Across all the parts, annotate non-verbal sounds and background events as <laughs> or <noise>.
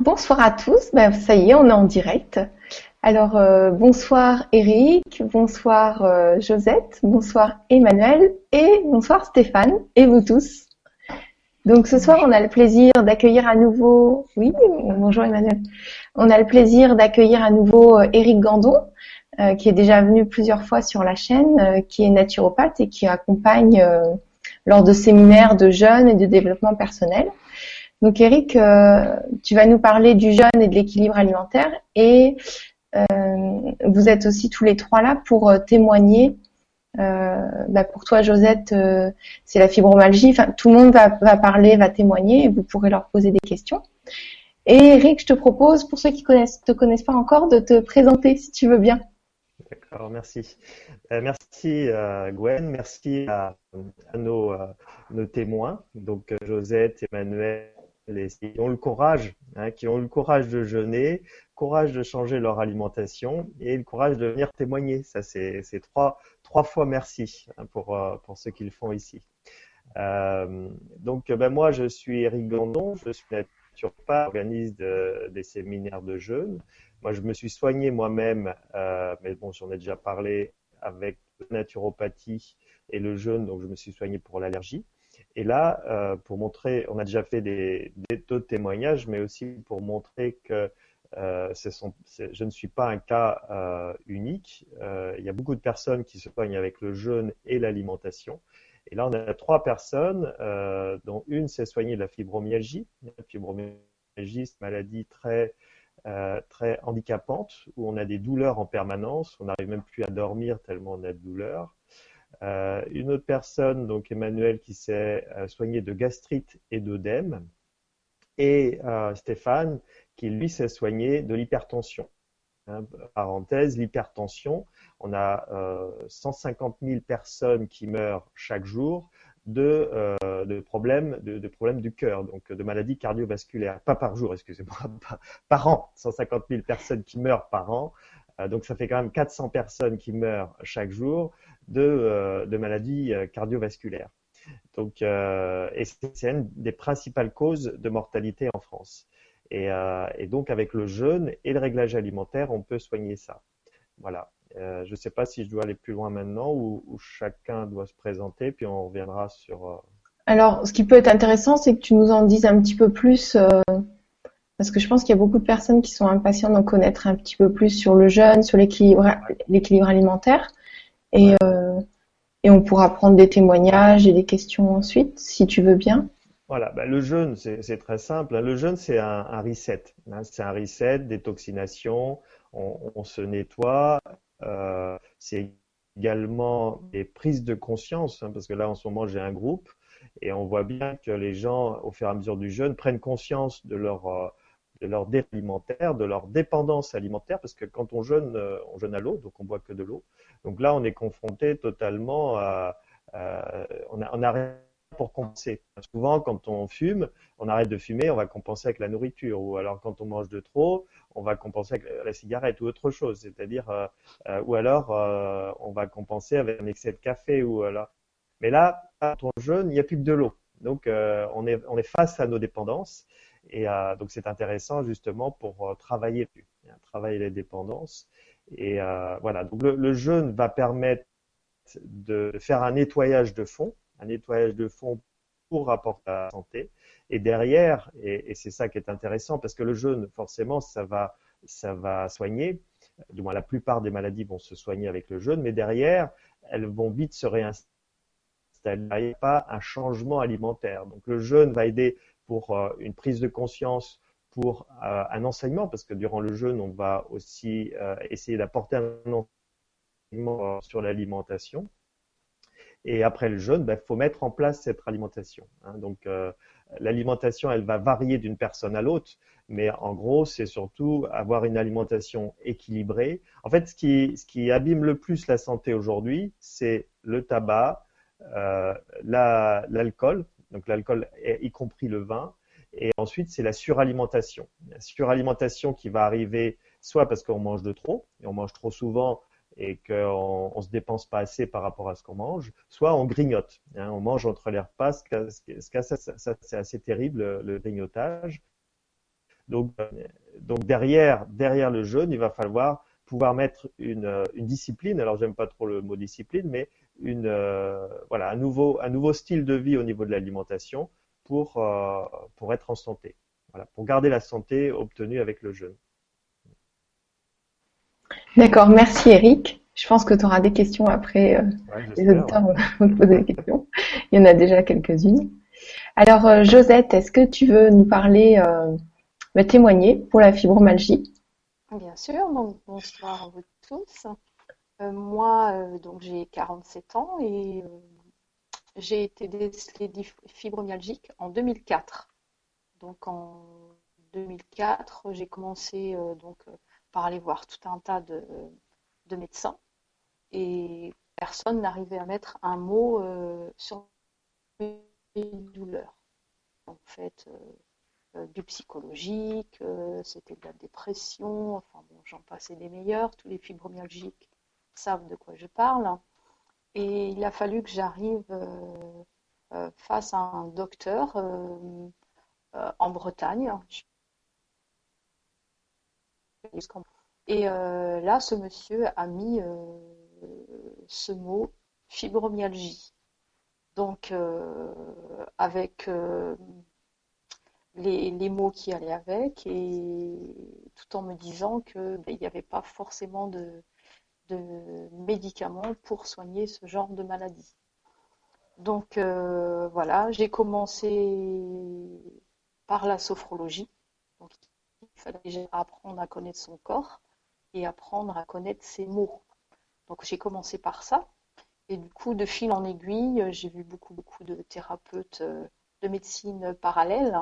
Bonsoir à tous. Ben, ça y est, on est en direct. Alors, euh, bonsoir Eric, bonsoir euh, Josette, bonsoir Emmanuel et bonsoir Stéphane et vous tous. Donc ce soir, on a le plaisir d'accueillir à nouveau, oui, bonjour Emmanuel, on a le plaisir d'accueillir à nouveau euh, Eric Gandon, qui est déjà venu plusieurs fois sur la chaîne, qui est naturopathe et qui accompagne lors de séminaires de jeunes et de développement personnel. Donc Eric, euh, tu vas nous parler du jeûne et de l'équilibre alimentaire et euh, vous êtes aussi tous les trois là pour euh, témoigner. Bah, pour toi, Josette, c'est la fibromyalgie. Tout le monde va, parler, va témoigner et vous pourrez leur poser des questions. Et Eric, je te propose, pour ceux qui connaissent, te connaissent pas encore, de te présenter si tu veux bien. D'accord, merci. merci Gwen, merci à, nos, nos, témoins, donc Josette, Emmanuel, qui ont le courage, hein, qui ont le courage de jeûner, courage de changer leur alimentation et le courage de venir témoigner. Ça, c'est trois, fois merci hein, pour, euh, pour ce qu'ils font ici. Euh, donc, ben, moi, je suis Eric Gandon, je suis naturopathe, organise des séminaires de jeûne. Moi, je me suis soigné moi-même, euh, mais bon, j'en ai déjà parlé avec la naturopathie et le jeûne, donc je me suis soigné pour l'allergie. Et là, euh, pour montrer, on a déjà fait des, taux de témoignages, mais aussi pour montrer que euh, je ne suis pas un cas euh, unique. Il y a beaucoup de personnes qui se soignent avec le jeûne et l'alimentation. Et là, on a trois personnes, dont une s'est soignée de la fibromyalgie. La fibromyalgie, c'est une maladie très très handicapante où on a des douleurs en permanence. On n'arrive même plus à dormir tellement on a de douleurs. Euh, une autre personne, donc Emmanuel, qui s'est euh, soigné de gastrite et d'œdème. Et euh, Stéphane, qui lui s'est soigné de l'hypertension. Hein, parenthèse, l'hypertension, on a 150 000 personnes qui meurent chaque jour de, problèmes, de, problèmes du cœur, donc de maladies cardiovasculaires. Pas par jour, excusez-moi, <laughs> par an. 150 000 personnes qui meurent par an. Donc ça fait quand même 400 personnes qui meurent chaque jour de, euh, maladies euh, cardiovasculaires. Donc, euh, et c'est une des principales causes de mortalité en France. Et, donc, avec le jeûne et le réglage alimentaire, on peut soigner ça. Voilà. je ne sais pas si je dois aller plus loin maintenant ou, chacun doit se présenter, puis on reviendra sur. Alors, ce qui peut être intéressant, c'est que tu nous en dises un petit peu plus, parce que je pense qu'il y a beaucoup de personnes qui sont impatientes d'en connaître un petit peu plus sur le jeûne, sur l'équilibre, l'équilibre alimentaire. Et, euh, et on pourra prendre des témoignages et des questions ensuite, si tu veux bien. Voilà, bah, le jeûne, c'est très simple. Le jeûne, c'est un, un, reset. Hein. C'est un reset, détoxination, on, on se nettoie. Euh, c'est également des prises de conscience, hein, parce que là, en ce moment, j'ai un groupe et on voit bien que les gens, au fur et à mesure du jeûne, prennent conscience de leur, euh, de leur de leur dépendance alimentaire, parce que quand on jeûne, euh, on jeûne à l'eau, donc on boit que de l'eau. Donc là, on est confronté totalement à, on, a, on rien pour compenser. Souvent, quand on fume, on arrête de fumer, on va compenser avec la nourriture, ou alors quand on mange de trop, on va compenser avec la cigarette ou autre chose, c'est-à-dire, euh, euh, ou alors on va compenser avec un excès de café ou alors. Mais là, quand on jeûne, il n'y a plus que de l'eau. Donc, on est on est face à nos dépendances, et donc c'est intéressant justement pour travailler, travailler les dépendances. Et euh, voilà, donc le, jeûne va permettre de faire un nettoyage de fond, un nettoyage de fond pour rapporter à la santé. Et derrière, et, c'est ça qui est intéressant, parce que le jeûne, forcément, ça va, ça va soigner. Du moins, la plupart des maladies vont se soigner avec le jeûne, mais derrière, elles vont vite se réinstaller. Il n'y a pas un changement alimentaire. Donc, le jeûne va aider pour euh, une prise de conscience pour euh, un enseignement, parce que durant le jeûne, on va aussi euh, essayer d'apporter un enseignement sur l'alimentation. Et après le jeûne, il ben, faut mettre en place cette alimentation. Hein. Donc l'alimentation, elle va varier d'une personne à l'autre, mais en gros, c'est surtout avoir une alimentation équilibrée. En fait, ce qui, ce abîme le plus la santé aujourd'hui, c'est le tabac, l'alcool, donc l'alcool, y compris le vin, et ensuite, c'est la suralimentation. La suralimentation qui va arriver soit parce qu'on mange de trop, et on mange trop souvent et qu'on ne se dépense pas assez par rapport à ce qu'on mange, soit on grignote. Hein, on mange entre les repas, c'est assez terrible, le, grignotage. Donc, donc derrière, le jeûne, il va falloir pouvoir mettre une, une discipline. Alors, j'aime pas trop le mot discipline, mais une, voilà, un nouveau, un nouveau style de vie au niveau de l'alimentation pour, pour être en santé. Voilà, pour garder la santé obtenue avec le jeûne. D'accord, merci Eric. Je pense que tu auras des questions après. Euh, les auditeurs vont te poser des questions. Il y en a déjà quelques-unes. Alors, euh, Josette, est-ce que tu veux nous parler, euh, témoigner pour la fibromyalgie? Bien sûr. bonsoir à vous tous. Moi, donc j'ai 47 ans et j'ai été décelée fibromyalgique en 2004. Donc en 2004, j'ai commencé donc par aller voir tout un tas de, médecins et personne n'arrivait à mettre un mot euh, sur les douleurs. En fait, euh, euh, du psychologique, c'était de la dépression, enfin bon, j'en passais des meilleurs. Tous les fibromyalgiques savent de quoi je parle. Et il a fallu que j'arrive face à un docteur en Bretagne. Et euh, là, ce monsieur a mis euh, ce mot fibromyalgie. Donc, euh, avec les, mots qui allaient avec, et tout en me disant qu'il ben, n'y avait pas forcément de, médicaments pour soigner ce genre de maladie. Donc voilà, j'ai commencé par la sophrologie. Donc, il fallait déjà apprendre à connaître son corps et apprendre à connaître ses mots. Donc j'ai commencé par ça. Et du coup, de fil en aiguille, j'ai vu beaucoup, beaucoup de thérapeutes euh, de médecine parallèle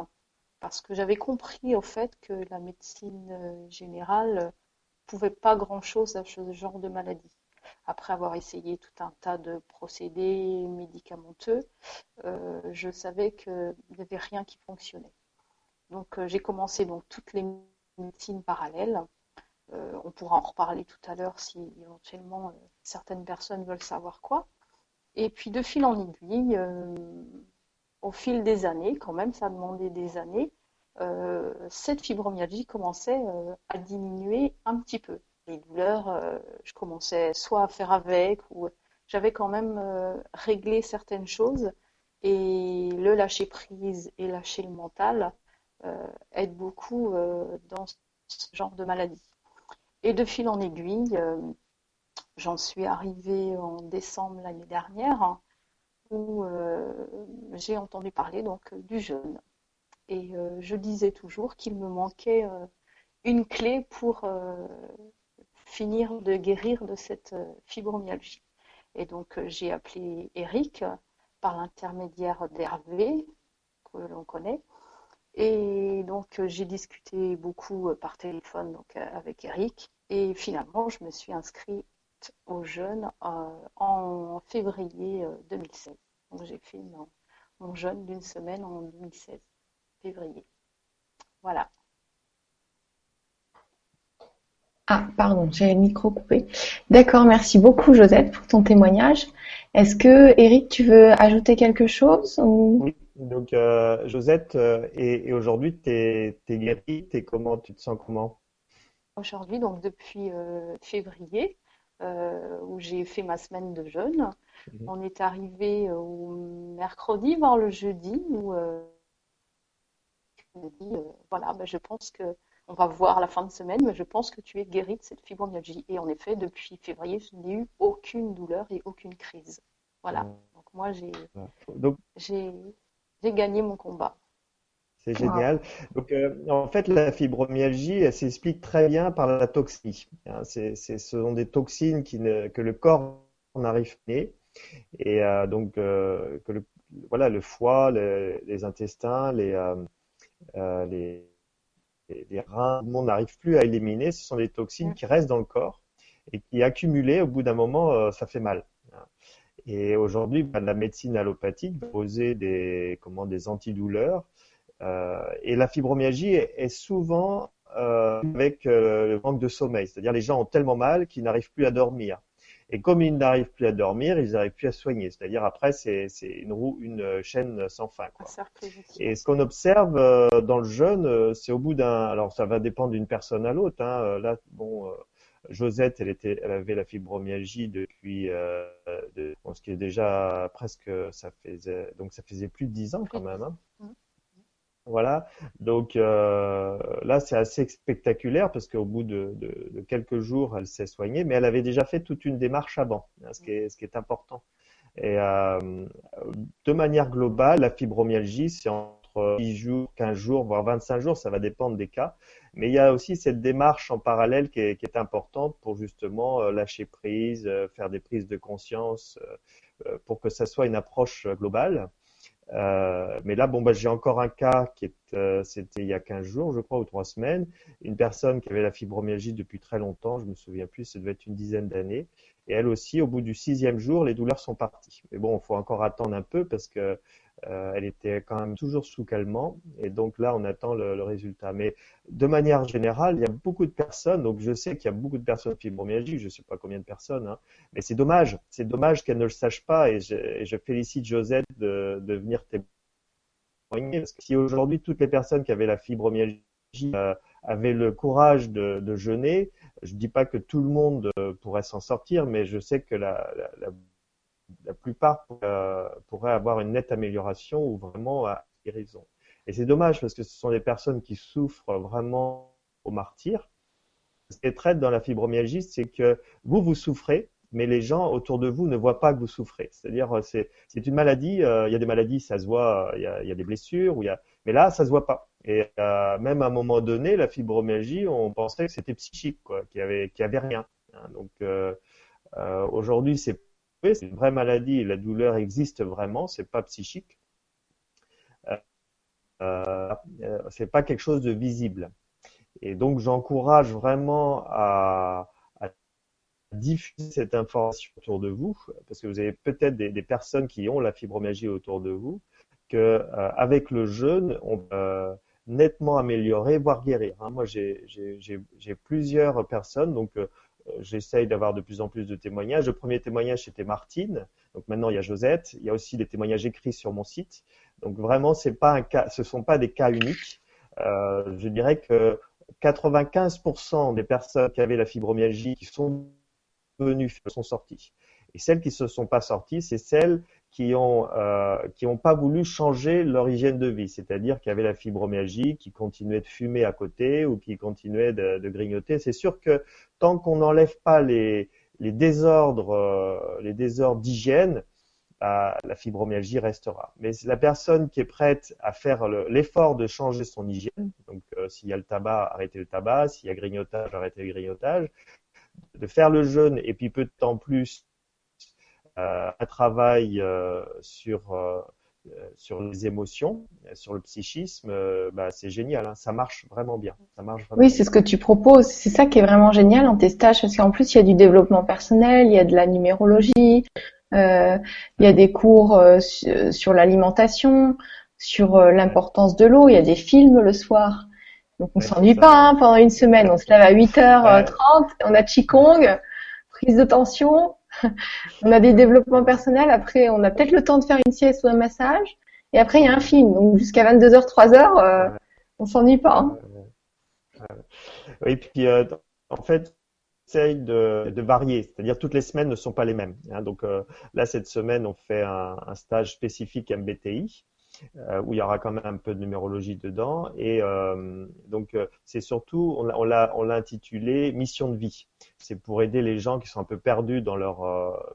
parce que j'avais compris au fait que la médecine euh, générale pouvait pas grand-chose à ce genre de maladie. Après avoir essayé tout un tas de procédés médicamenteux, euh, je savais qu'il n'y avait rien qui fonctionnait. Donc j'ai commencé donc toutes les médecines parallèles euh, on pourra en reparler tout à l'heure si éventuellement euh, certaines personnes veulent savoir quoi. Et puis de fil en aiguille, euh, au fil des années, quand même, ça a demandé des années, cette fibromyalgie commençait à diminuer un petit peu. Les douleurs, je commençais soit à faire avec, ou j'avais quand même réglé certaines choses. Et le lâcher prise et lâcher le mental aident beaucoup dans ce genre de maladie. Et de fil en aiguille, euh, j'en suis arrivée en décembre l'année dernière, hein, où euh, j'ai entendu parler donc du jeûne. Et euh, je disais toujours qu'il me manquait une clé pour finir de guérir de cette fibromyalgie. Et donc j'ai appelé Eric par l'intermédiaire d'Hervé, que l'on connaît, et donc, euh, j'ai discuté beaucoup euh, par téléphone donc, euh, avec Eric. Et finalement, je me suis inscrite au jeûne en février 2016. Donc, j'ai fait mon, jeûne d'une semaine en 2016, février. Voilà. Ah, pardon, j'ai le micro coupé. D'accord, merci beaucoup Josette pour ton témoignage. Est-ce que Eric, tu veux ajouter quelque chose Oui. Donc, euh, Josette, euh, et, aujourd'hui, tu es, guérie, es comment, tu te sens comment? Aujourd'hui, donc depuis euh, février, où j'ai fait ma semaine de jeûne, mhm. on est arrivé au mercredi, voire le jeudi, où me dis, voilà, ben, je pense que on va voir la fin de semaine, mais je pense que tu es guérie de cette fibromyalgie. Et en effet, depuis février, je n'ai eu aucune douleur et aucune crise. Voilà. Donc moi, j'ai, j'ai, j'ai gagné mon combat. C'est génial. Donc, euh, en fait, la fibromyalgie, elle s'explique très bien par la toxine. Hein, c'est, ce sont des toxines qui ne, que le corps n'arrive pas. Et euh, donc, euh, que le, voilà, le foie, les intestins, les, les, les, reins, monde n'arrive plus à éliminer. Ce sont des toxines qui restent dans le corps et qui, accumulées, au bout d'un moment, ça fait mal. Et aujourd'hui, bah, la médecine allopathique poser des, comment, des antidouleurs. Euh, et la fibromyalgie est, souvent euh, avec euh, le manque de sommeil. C'est-à-dire les gens ont tellement mal qu'ils n'arrivent plus à dormir. Et comme ils n'arrivent plus à dormir, ils n'arrivent plus à soigner. C'est-à-dire après, c'est une roue, une chaîne sans fin. Quoi. Et ce qu'on observe euh, dans le jeûne, euh, c'est au bout d'un. Alors ça va dépendre d'une personne à l'autre. Hein. Euh, là, bon. Josette, elle, était, elle avait la fibromyalgie depuis, euh, de, ce qui est déjà presque, ça faisait, donc ça faisait plus de dix ans quand même. Hein. Mmh. Voilà. Donc euh, là, c'est assez spectaculaire parce qu'au bout de, quelques jours, elle s'est soignée, mais elle avait déjà fait toute une démarche avant, hein, ce, qui est, important. Et euh, de manière globale, la fibromyalgie, c'est entre 10 jours, 15 jours, voire 25 jours, ça va dépendre des cas. Mais il y a aussi cette démarche en parallèle qui est, qui est importante pour justement euh, lâcher prise, faire des prises de conscience, pour que ça soit une approche globale. Euh, mais là, bon, bah, j'ai encore un cas qui est, euh, c'était il y a 15 jours, je crois, ou trois semaines. Une personne qui avait la fibromyalgie depuis très longtemps, je me souviens plus, ça devait être une dizaine d'années. Et elle aussi, au bout du sixième jour, les douleurs sont parties. Mais bon, il faut encore attendre un peu parce que euh, elle était quand même toujours sous calmant. Et donc là, on attend le, le, résultat. Mais de manière générale, il y a beaucoup de personnes. Donc je sais qu'il y a beaucoup de personnes fibromyalgiques. Je ne sais pas combien de personnes. Hein, mais c'est dommage. C'est dommage qu'elles ne le sachent pas. Et je, et je félicite Josette de, de venir témoigner. Parce que si aujourd'hui, toutes les personnes qui avaient la fibromyalgie euh, avaient le courage de, de jeûner, je ne dis pas que tout le monde euh, pourrait s'en sortir, mais je sais que la, la, la la plupart euh, pourraient avoir une nette amélioration ou vraiment à guérison. Et c'est dommage parce que ce sont des personnes qui souffrent vraiment au martyr. Ce qui est très dans la fibromyalgie, c'est que vous, vous souffrez, mais les gens autour de vous ne voient pas que vous souffrez. C'est-à-dire, c'est, c'est une maladie, euh, il y a des maladies, ça se voit, il y a, des blessures, ou il y a... mais là, ça se voit pas. Et euh, même à un moment donné, la fibromyalgie, on pensait que c'était psychique, quoi, qu'il y avait, avait rien. Hein. Donc, euh, aujourd'hui, c'est c'est une vraie maladie, la douleur existe vraiment, c'est pas psychique. Euh, euh, c'est pas quelque chose de visible. Et donc j'encourage vraiment à, diffuser cette information autour de vous, parce que vous avez peut-être des, personnes qui ont la fibromyalgie autour de vous, que euh, avec le jeûne, on peut euh, nettement améliorer, voire guérir. Hein. Moi, j'ai plusieurs personnes, donc j'essaye d'avoir de plus en plus de témoignages. Le premier témoignage, c'était Martine. Donc maintenant, il y a Josette. Il y a aussi des témoignages écrits sur mon site. Donc vraiment, c'est pas un cas, ce sont pas des cas uniques. Euh, je dirais que 95% des personnes qui avaient la fibromyalgie qui sont venues sont sorties. Et celles qui se sont pas sorties, c'est celles qui ont euh, qui ont pas voulu changer leur hygiène de vie, c'est-à-dire qui avaient la fibromyalgie, qui continuaient de fumer à côté ou qui continuaient de, grignoter. C'est sûr que tant qu'on n'enlève pas les désordres euh, les désordres d'hygiène, bah, la fibromyalgie restera. Mais la personne qui est prête à faire l'effort de changer son hygiène, donc euh, s'il y a le tabac, arrêter le tabac, s'il y a grignotage, arrêter le grignotage, de faire le jeûne et puis peu de temps plus un travail euh, sur euh, sur les émotions, sur le psychisme, bah, c'est génial. Hein. Ça marche vraiment bien. Ça marche vraiment oui, c'est ce que tu proposes. C'est ça qui est vraiment génial en tes stages, parce qu'en plus il y a du développement personnel, il y a de la numérologie, euh, il y a des cours euh, sur l'alimentation, sur euh, l'importance de l'eau. Il y a des films le soir. Donc on s'ennuie pas hein, pendant une semaine. On se lève à 8h30, on a Qigong, prise de tension, <laughs> on a des développements personnels. Après, on a peut-être le temps de faire une sieste ou un massage. Et après, il y a un film. Donc, jusqu'à 22h, 3h, euh, on s'ennuie pas. Hein. Oui, puis euh, en fait, essaye de, varier, c'est-à-dire toutes les semaines ne sont pas les mêmes. Hein. Donc euh, là, cette semaine, on fait un, stage spécifique MBTI. Euh, où il y aura quand même un peu de numérologie dedans. Et donc, c'est surtout, on l'a intitulé Mission de vie. C'est pour aider les gens qui sont un peu perdus dans leur,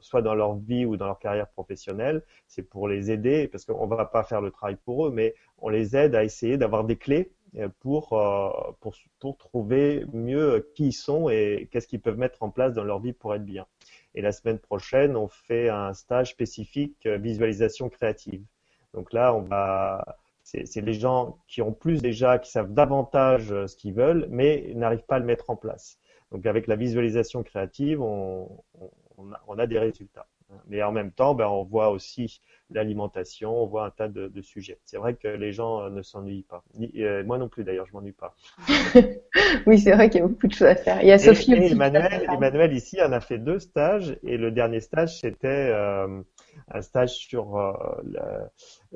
soit dans leur vie ou dans leur carrière professionnelle. C'est pour les aider, parce qu'on va pas faire le travail pour eux, mais on les aide à essayer d'avoir des clés pour, pour, pour trouver mieux qui ils sont et qu'est-ce qu'ils peuvent mettre en place dans leur vie pour être bien. Et la semaine prochaine, on fait un stage spécifique visualisation créative. Donc là, on va, c'est les gens qui ont plus déjà, qui savent davantage euh, ce qu'ils veulent, mais n'arrivent pas à le mettre en place. Donc avec la visualisation créative, on, on, a, on a, des résultats. Mais en même temps, ben, on voit aussi l'alimentation, on voit un tas de, sujets. C'est vrai que les gens euh, ne s'ennuient pas. Euh, moi non plus d'ailleurs, je m'ennuie pas. <laughs> oui, c'est vrai qu'il y a beaucoup de choses à faire. Il y a Sophie et, Emmanuel, Emmanuel ici en a fait deux stages et le dernier stage c'était euh, un stage sur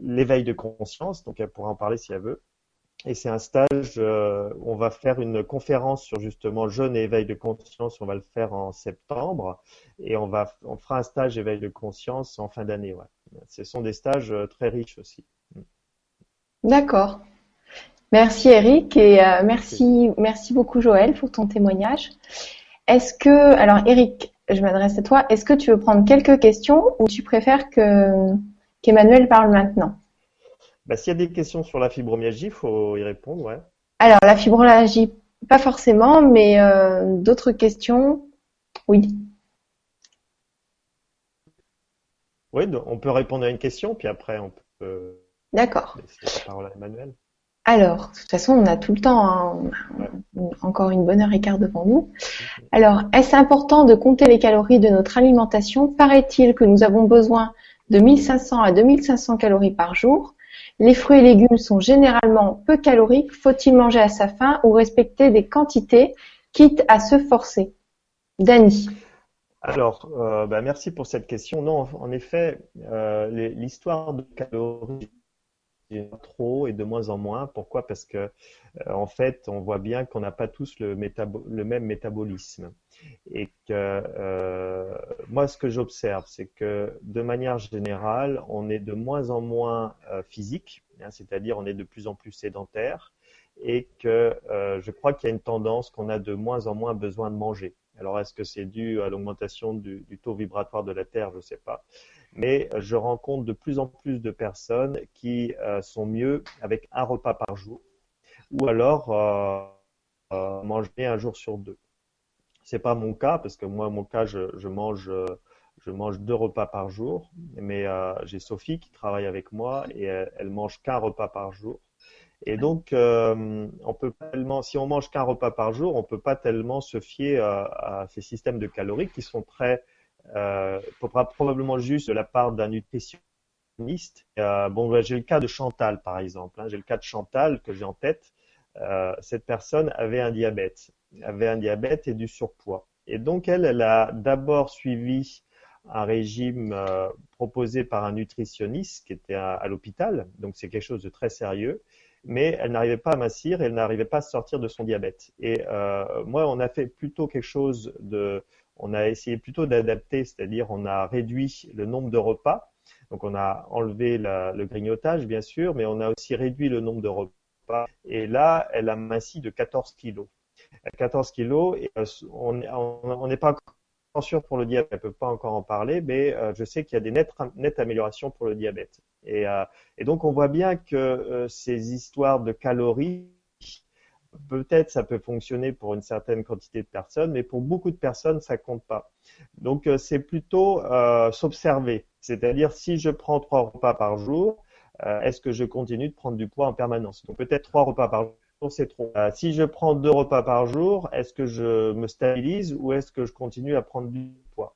l'éveil de conscience. Donc elle pourra en parler si elle veut. Et c'est un stage, euh, on va faire une conférence sur justement jeûne et éveil de conscience, on va le faire en septembre, et on va, on fera un stage éveil de conscience en fin d'année. Ouais. Ce sont des stages euh, très riches aussi. D'accord. Merci Eric et euh, merci, merci beaucoup Joël pour ton témoignage. Est-ce que, alors Eric, je m'adresse à toi, est-ce que tu veux prendre quelques questions ou tu préfères que qu'Emmanuel parle maintenant? Bah, S'il y a des questions sur la fibromyalgie, il faut y répondre, ouais. Alors, la fibromyalgie, pas forcément, mais euh, d'autres questions, oui. Oui, on peut répondre à une question, puis après, on peut D'accord. la parole à Emmanuel. Alors, de toute façon, on a tout le temps, hein, encore une bonne heure et quart devant nous. Alors, est-ce important de compter les calories de notre alimentation? Paraît-il que nous avons besoin de 1500 à 2500 calories par jour les fruits et légumes sont généralement peu caloriques. Faut-il manger à sa faim ou respecter des quantités, quitte à se forcer? Dany. Alors, euh, bah, merci pour cette question. Non, en effet, euh, l'histoire de calories trop et de moins en moins. Pourquoi? Parce que euh, en fait, on voit bien qu'on n'a pas tous le, le, même métabolisme. Et que euh, moi, ce que j'observe, c'est que de manière générale, on est de moins en moins euh, physique, hein, c'est-à-dire on est de plus en plus sédentaire, et que je crois qu'il y a une tendance qu'on a de moins en moins besoin de manger. Alors, est-ce que c'est dû à l'augmentation du, du, taux vibratoire de la Terre? Je ne sais pas mais je rencontre de plus en plus de personnes qui euh, sont mieux avec un repas par jour ou alors euh, euh, manger un jour sur deux. C'est pas mon cas parce que moi, mon cas, je, je mange je mange deux repas par jour, mais j'ai Sophie qui travaille avec moi et elle, elle mange qu'un repas par jour. Et donc, on peut tellement, si on mange qu'un repas par jour, on peut pas tellement se fier à, à ces systèmes de calories qui sont très euh, probablement juste de la part d'un nutritionniste. Euh, bon, bah, j'ai le cas de Chantal, par exemple. Hein. J'ai le cas de Chantal que j'ai en tête. Euh, cette personne avait un diabète, avait un diabète et du surpoids. Et donc elle, elle a d'abord suivi un régime euh, proposé par un nutritionniste qui était à, l'hôpital, donc c'est quelque chose de très sérieux, mais elle n'arrivait pas à mincir, elle n'arrivait pas à sortir de son diabète. Et euh, moi, on a fait plutôt quelque chose de, on a essayé plutôt d'adapter, c'est-à-dire on a réduit le nombre de repas. Donc on a enlevé le grignotage, bien sûr, mais on a aussi réduit le nombre de repas. Et là, elle a minci de 14 kilos. 14 kilos, euh, on n'est pas encore sûr pour le diabète, elle peut pas encore en parler, mais euh, je sais qu'il y a des nettes, améliorations pour le diabète. Et, euh, et donc on voit bien que ces histoires de calories peut-être ça peut fonctionner pour une certaine quantité de personnes, mais pour beaucoup de personnes, ça compte pas. Donc c'est plutôt s'observer, c'est-à-dire si je prends trois repas par jour, euh, est-ce que je continue de prendre du poids en permanence Donc peut-être trois repas par jour, c'est trop. si je prends deux repas par jour, est-ce que je me stabilise ou est-ce que je continue à prendre du poids?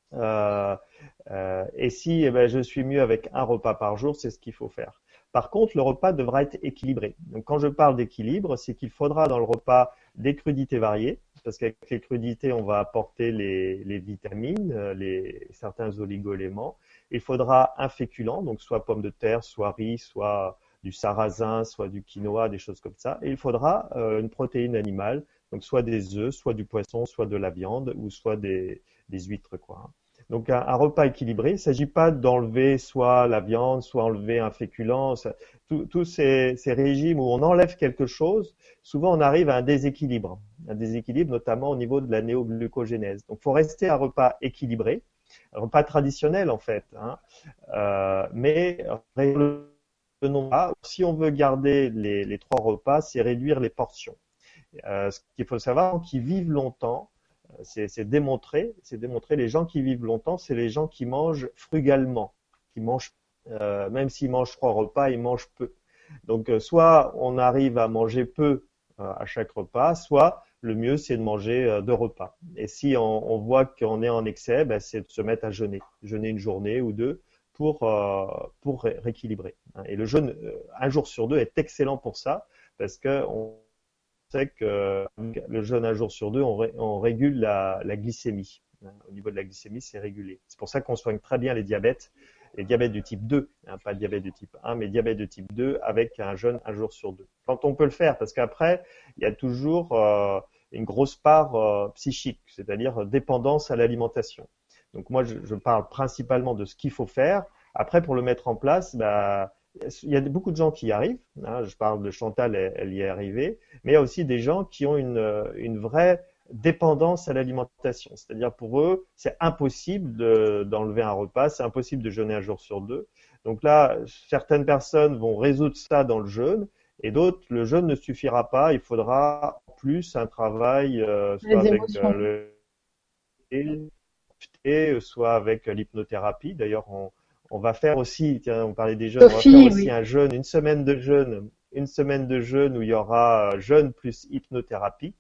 Et si eh ben, je suis mieux avec un repas par jour, c'est ce qu'il faut faire. Par contre, le repas devra être équilibré. Donc, quand je parle d'équilibre, c'est qu'il faudra dans le repas des crudités variées, parce qu'avec les crudités, on va apporter les, vitamines, euh, les, certains oligoéléments. Il faudra un féculent, donc soit pomme de terre, soit riz, soit du sarrasin, soit du quinoa, des choses comme ça. Et il faudra euh, une protéine animale, donc soit des œufs, soit du poisson, soit de la viande, ou soit des, huîtres, quoi. Hein. Donc un, repas équilibré, il ne s'agit pas d'enlever soit la viande, soit enlever un féculent. Tous ces, régimes où on enlève quelque chose, souvent on arrive à un déséquilibre, un déséquilibre notamment au niveau de la néoglucogénèse. Donc il faut rester un repas équilibré, repas traditionnel en fait, hein. euh, mais si on veut garder les, trois repas, c'est réduire les portions. Euh, ce qu'il faut savoir, qu'ils vivent longtemps, c'est démontré, c'est. Les gens qui vivent longtemps, c'est les gens qui mangent frugalement, qui mangent, euh, même s'ils mangent trois repas, ils mangent peu. Donc, euh, soit on arrive à manger peu euh, à chaque repas, soit le mieux c'est de manger deux repas. Et si on, voit qu'on est en excès, ben, c'est de se mettre à jeûner, jeûner une journée ou deux pour pour rééquilibrer. Et le jeûne un jour sur deux est excellent pour ça parce que on sait que le jeûne un jour sur deux, on, régule la, glycémie. Au niveau de la glycémie, c'est régulé. C'est pour ça qu'on soigne très bien les diabètes, les diabètes du type 2, hein, pas diabète du type 1, mais diabète de type 2 avec un jeûne un jour sur deux. Quand on peut le faire, parce qu'après, il y a toujours euh, une grosse part euh, psychique, c'est-à-dire dépendance à l'alimentation. Donc moi, je, parle principalement de ce qu'il faut faire. Après, pour le mettre en place, bah, il y a beaucoup de gens qui y arrivent. Hein, je parle de Chantal, elle, y est arrivée. Mais il y a aussi des gens qui ont une, une vraie dépendance à l'alimentation. C'est-à-dire pour eux, c'est impossible d'enlever un repas, c'est impossible de jeûner un jour sur deux. Donc là, certaines personnes vont résoudre ça dans le jeûne, et d'autres, le jeûne ne suffira pas. Il faudra plus un travail, euh, soit avec euh, le soit avec l'hypnothérapie. D'ailleurs, on, on va faire aussi, tiens, on parlait des jeunes, on va faire aussi un jeûne, une semaine de jeûne, une semaine de jeûne où il y aura jeûne plus hypnothérapie,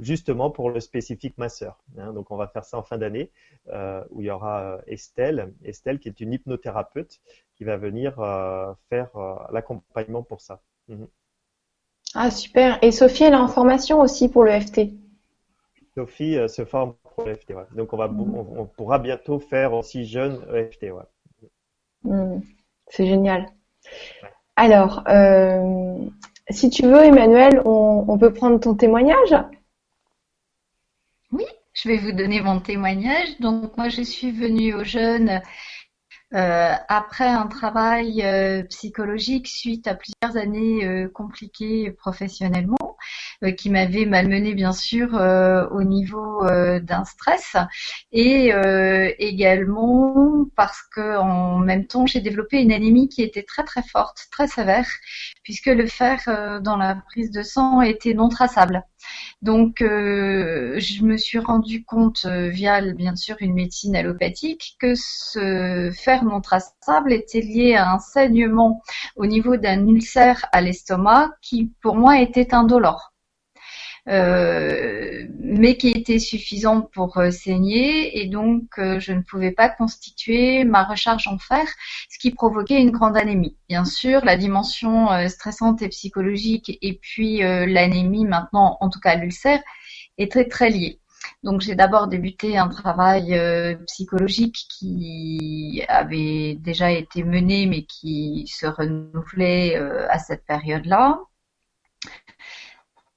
justement pour le spécifique masseur. Hein. donc on va faire ça en fin d'année euh, où il y aura euh, Estelle, Estelle qui est une hypnothérapeute qui va venir euh, faire l'accompagnement pour ça. Mhm. Ah super. Et Sophie, elle a en formation aussi pour le FT. Sophie se forme donc on va, on, pourra bientôt faire aussi jeune EFT. Hmm. c'est génial. Alors, euh, si tu veux, Emmanuel, on, peut prendre ton témoignage? Oui, je vais vous donner mon témoignage. Donc moi, je suis venue aux jeunes euh, après un travail euh, psychologique suite à plusieurs années compliquées professionnellement. Euh, qui m'avait malmené bien sûr euh, au niveau euh, d'un stress et également parce que en même temps j'ai développé une anémie qui était très très forte, très sévère, puisque le fer dans la prise de sang était non traçable. Donc, je me suis rendu compte via bien sûr une médecine allopathique que ce fer non traçable était lié à un saignement au niveau d'un ulcère à l'estomac qui pour moi était indolore. Euh, mais qui était suffisant pour euh, saigner et donc euh, je ne pouvais pas constituer ma recharge en fer, ce qui provoquait une grande anémie. Bien sûr, la dimension stressante et psychologique et puis l'anémie maintenant, en tout cas l'ulcère, est très très liée. Donc j'ai d'abord débuté un travail psychologique qui avait déjà été mené mais qui se renouvelait à cette période-là.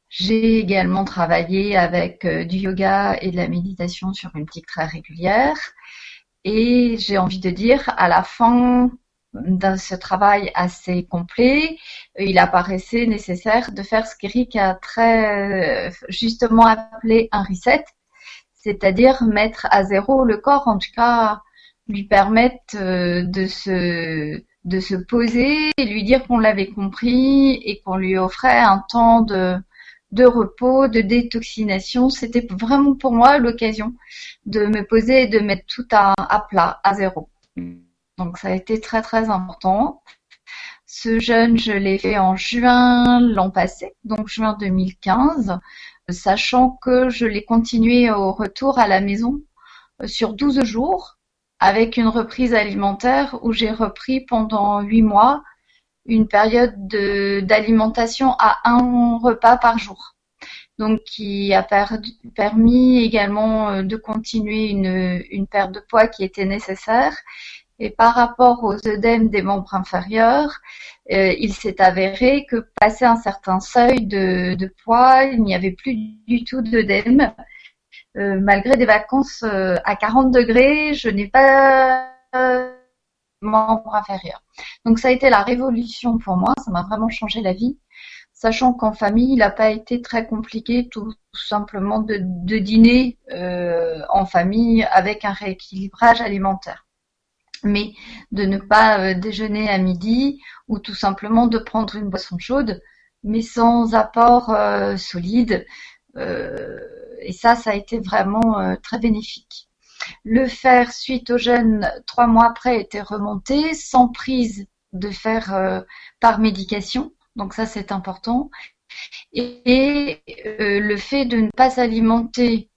J'ai également travaillé avec euh, du yoga et de la méditation sur une pratique très régulière. Et j'ai envie de dire, à la fin de ce travail assez complet, il apparaissait nécessaire de faire ce qu'Eric a très euh, justement appelé un reset, c'est-à-dire mettre à zéro le corps, en tout cas lui permettre euh, de se de se poser lui dire qu'on l'avait compris et qu'on lui offrait un temps de de repos, de détoxination. C'était vraiment pour moi l'occasion de me poser et de mettre tout à, plat, à zéro. Donc ça a été très très important. Ce jeûne, je l'ai fait en juin l'an passé, donc juin 2015, sachant que je l'ai continué au retour à la maison euh, sur 12 jours avec une reprise alimentaire où j'ai repris pendant 8 mois une période d'alimentation à un repas par jour. Donc, qui a permis également euh, de continuer une, une perte de poids qui était nécessaire. Et par rapport aux œdèmes des membres inférieurs, euh, il s'est avéré que passé un certain seuil de, de poids, il n'y avait plus du tout d'œdème. Euh, malgré des vacances à 40 degrés, je n'ai pas membre inférieur. Donc ça a été la révolution pour moi, ça m'a vraiment changé la vie, sachant qu'en famille, il n'a pas été très compliqué tout, simplement de, dîner euh, en famille avec un rééquilibrage alimentaire. Mais de ne pas euh, déjeuner à midi ou tout simplement de prendre une boisson chaude, mais sans apport euh, solide. et ça, ça a été vraiment très bénéfique. Le fer suite au jeûne trois mois après était remonté sans prise de fer euh, par médication. Donc ça c'est important. Et, le fait de ne pas s'alimenter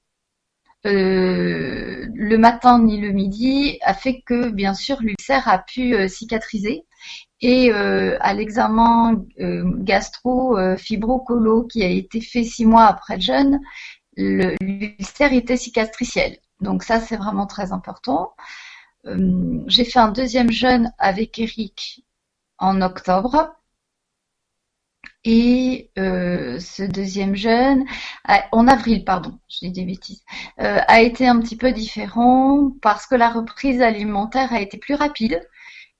le matin ni le midi a fait que, bien sûr, l'ulcère a pu cicatriser. Et à l'examen gastro fibrocolo qui a été fait six mois après le jeûne, l'ulcère était cicatriciel. Donc ça, c'est vraiment très important. Euh, j'ai fait un deuxième jeûne avec Eric en octobre. Et euh, ce deuxième jeûne, en avril, pardon, je dis des bêtises, euh, a été un petit peu différent parce que la reprise alimentaire a été plus rapide.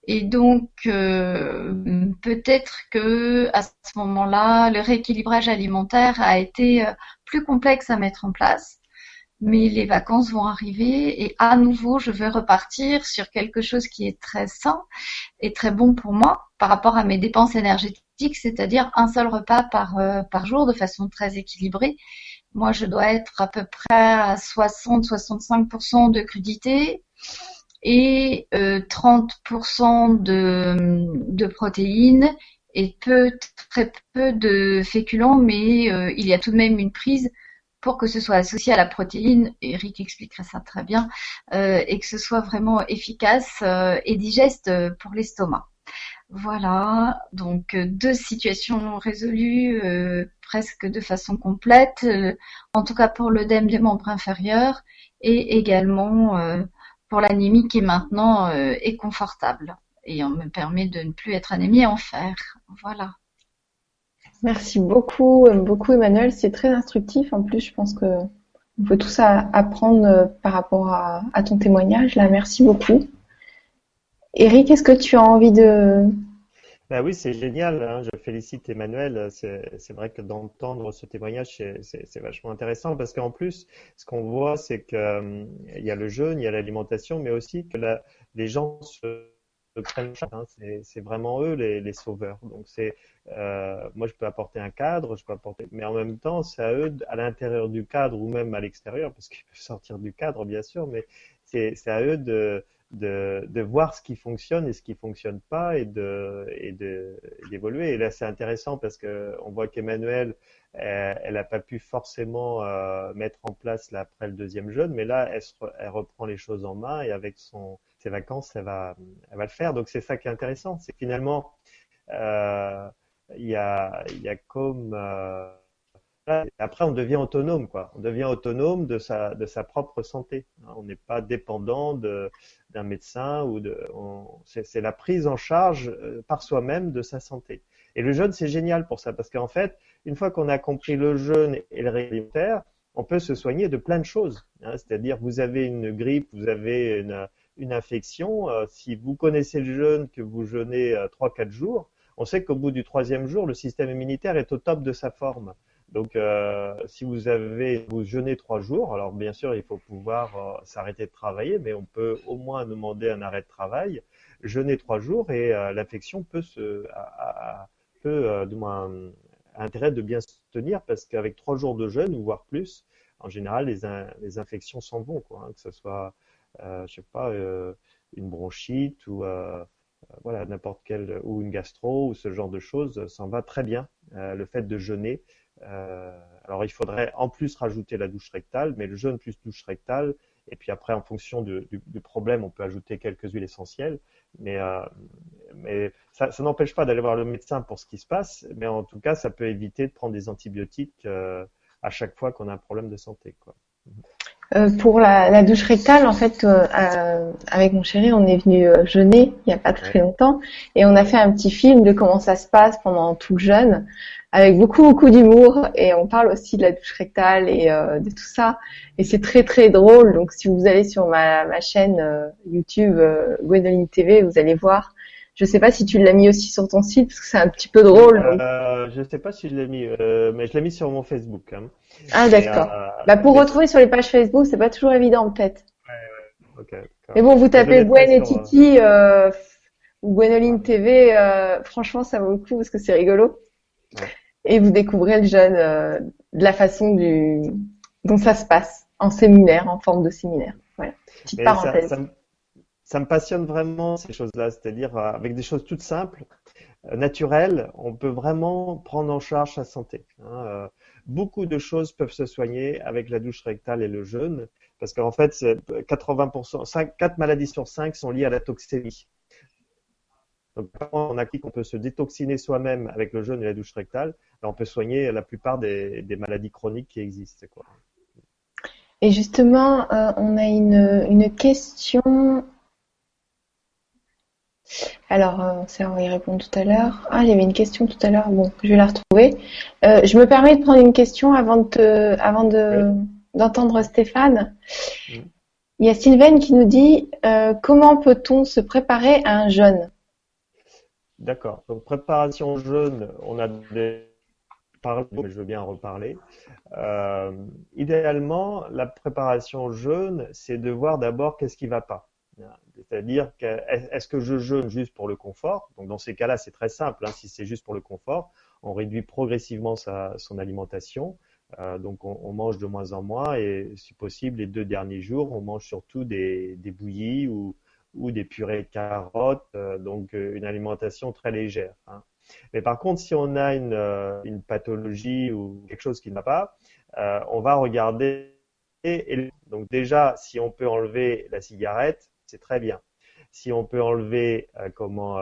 Et donc, peut-être que à ce moment-là, le rééquilibrage alimentaire a été plus complexe à mettre en place mais les vacances vont arriver et à nouveau, je vais repartir sur quelque chose qui est très sain et très bon pour moi par rapport à mes dépenses énergétiques, c'est-à-dire un seul repas par, euh, par jour de façon très équilibrée. Moi, je dois être à peu près à 60-65% de crudité et euh, 30% de, de protéines et peu, très peu de féculents, mais euh, il y a tout de même une prise pour que ce soit associé à la protéine, Eric expliquerait ça très bien, euh, et que ce soit vraiment efficace euh, et digeste euh, pour l'estomac. Voilà, donc deux situations résolues presque de façon complète, en tout cas pour l'œdème des membres inférieurs et également pour l'anémie qui maintenant est confortable et on me permet de ne plus être anémie en fer. Voilà. Merci beaucoup, beaucoup Emmanuel. C'est très instructif. En plus, je pense que on peut tout ça apprendre euh, par rapport à, ton témoignage. Merci beaucoup. Eric, est-ce que tu as envie de... Ben oui, c'est génial. Hein. Je félicite Emmanuel. C'est vrai que d'entendre ce témoignage, c'est vachement intéressant parce qu'en plus, ce qu'on voit, c'est qu'il euh, y a le jeûne, il y a l'alimentation, mais aussi que les gens se C'est vraiment eux les, sauveurs. Donc c'est euh, moi je peux apporter un cadre, je peux apporter, mais en même temps c'est à eux à l'intérieur du cadre ou même à l'extérieur parce qu'ils <laughs> peuvent sortir du cadre bien sûr, mais c'est à eux de, de, de voir ce qui fonctionne et ce qui fonctionne pas et de et d'évoluer. Et là c'est intéressant parce que on voit qu'Emmanuel elle n'a pas pu forcément euh, mettre en place là, après le deuxième jeûne, mais là elle reprend les choses en main et avec son ses vacances, elle va, elle va le faire. Donc c'est ça qui est intéressant, c'est finalement euh, il y, a, y a comme euh, après on devient autonome quoi. On devient autonome de sa de sa propre santé. On n'est pas dépendant d'un médecin ou de. C'est la prise en charge euh, par soi-même de sa santé. Et le jeûne c'est génial pour ça parce qu'en fait une fois qu'on a compris le jeûne et le alimentaire, on peut se soigner de plein de choses. Hein. C'est-à-dire vous avez une grippe, vous avez une une infection, euh, si vous connaissez le jeûne, que vous jeûnez euh, trois, 4 jours, on sait qu'au bout du troisième jour, le système immunitaire est au top de sa forme. Donc, euh, si vous avez vous jeûnez trois jours, alors bien sûr, il faut pouvoir s'arrêter de travailler, mais on peut au moins demander un arrêt de travail, jeûner trois jours et l'infection peut se peut du moins intérêt de bien se tenir parce qu'avec trois jours de jeûne ou voire plus, en général, les, les infections s'en vont, quoi, hein, que ce soit euh, je sais pas, euh, une bronchite ou euh, voilà n'importe quelle ou une gastro ou ce genre de choses, ça en va très bien. le fait de jeûner. alors il faudrait en plus rajouter la douche rectale, mais le jeûne plus douche rectale, et puis après, en fonction du, problème, on peut ajouter quelques huiles essentielles. Mais, euh, mais ça, n'empêche pas d'aller voir le médecin pour ce qui se passe. Mais en tout cas, ça peut éviter de prendre des antibiotiques euh, à chaque fois qu'on a un problème de santé. Quoi. Euh, pour la, la, douche rectale, en fait, euh, euh, avec mon chéri, on est venu jeûner il n'y a pas très longtemps et on a fait un petit film de comment ça se passe pendant tout le jeûne, avec beaucoup beaucoup d'humour et on parle aussi de la douche rectale et de tout ça. Et c'est très très drôle. Donc si vous allez sur ma, ma chaîne YouTube Gwendoline TV, vous allez voir je sais pas si tu l'as mis aussi sur ton site parce que c'est un petit peu drôle. Euh, je sais pas si je l'ai mis, euh, mais je l'ai mis sur mon Facebook. Hein. Ah d'accord. Euh, bah pour retrouver sur les pages Facebook, c'est pas toujours évident peut-être. Ouais, ouais. mais bon, vous tapez Gwen et Titi euh, ou Gwenoline TV, euh, franchement ça vaut le coup parce que c'est rigolo. Et vous découvrez le jeune de la façon du dont ça se passe en séminaire, en forme de séminaire. Voilà. Petite parenthèse ça me passionne vraiment ces choses-là, c'est-à-dire euh, avec des choses toutes simples, naturel, on peut vraiment prendre en charge sa santé. Hein. beaucoup de choses peuvent se soigner avec la douche rectale et le jeûne, parce qu'en fait, 80%, 5, 4 maladies sur 5 sont liées à la toxémie. Donc, on a dit qu'on peut se détoxiner soi-même avec le jeûne et la douche rectale, on peut soigner la plupart des, maladies chroniques qui existent. Et justement, euh, on a une question. Alors, euh, ça, on va y répondre tout à l'heure. Ah, il y avait une question tout à l'heure. Bon, je vais la retrouver. Euh, je me permets de prendre une question avant de, avant de, d'entendre Stéphane. Il y a Sylvain qui nous dit comment peut-on se préparer à un jeûne? D'accord. Donc préparation jeûne, on a des parlé, mais je veux bien en reparler. Euh, idéalement, la préparation jeûne, c'est de voir d'abord qu'est-ce qui va pas. C'est-à-dire, est-ce que je jeûne juste pour le confort? Donc dans ces cas-là, c'est très simple. Hein, si c'est juste pour le confort, on réduit progressivement sa, son alimentation. Euh, donc on, mange de moins en moins et si possible les deux derniers jours, on mange surtout des, des bouillies ou, ou des purées de carottes, euh, donc euh, une alimentation très légère. Hein. Mais par contre, si on a une, une pathologie ou quelque chose qui ne va pas, on va regarder. Donc déjà, si on peut enlever la cigarette, c'est très bien. Si on peut enlever comment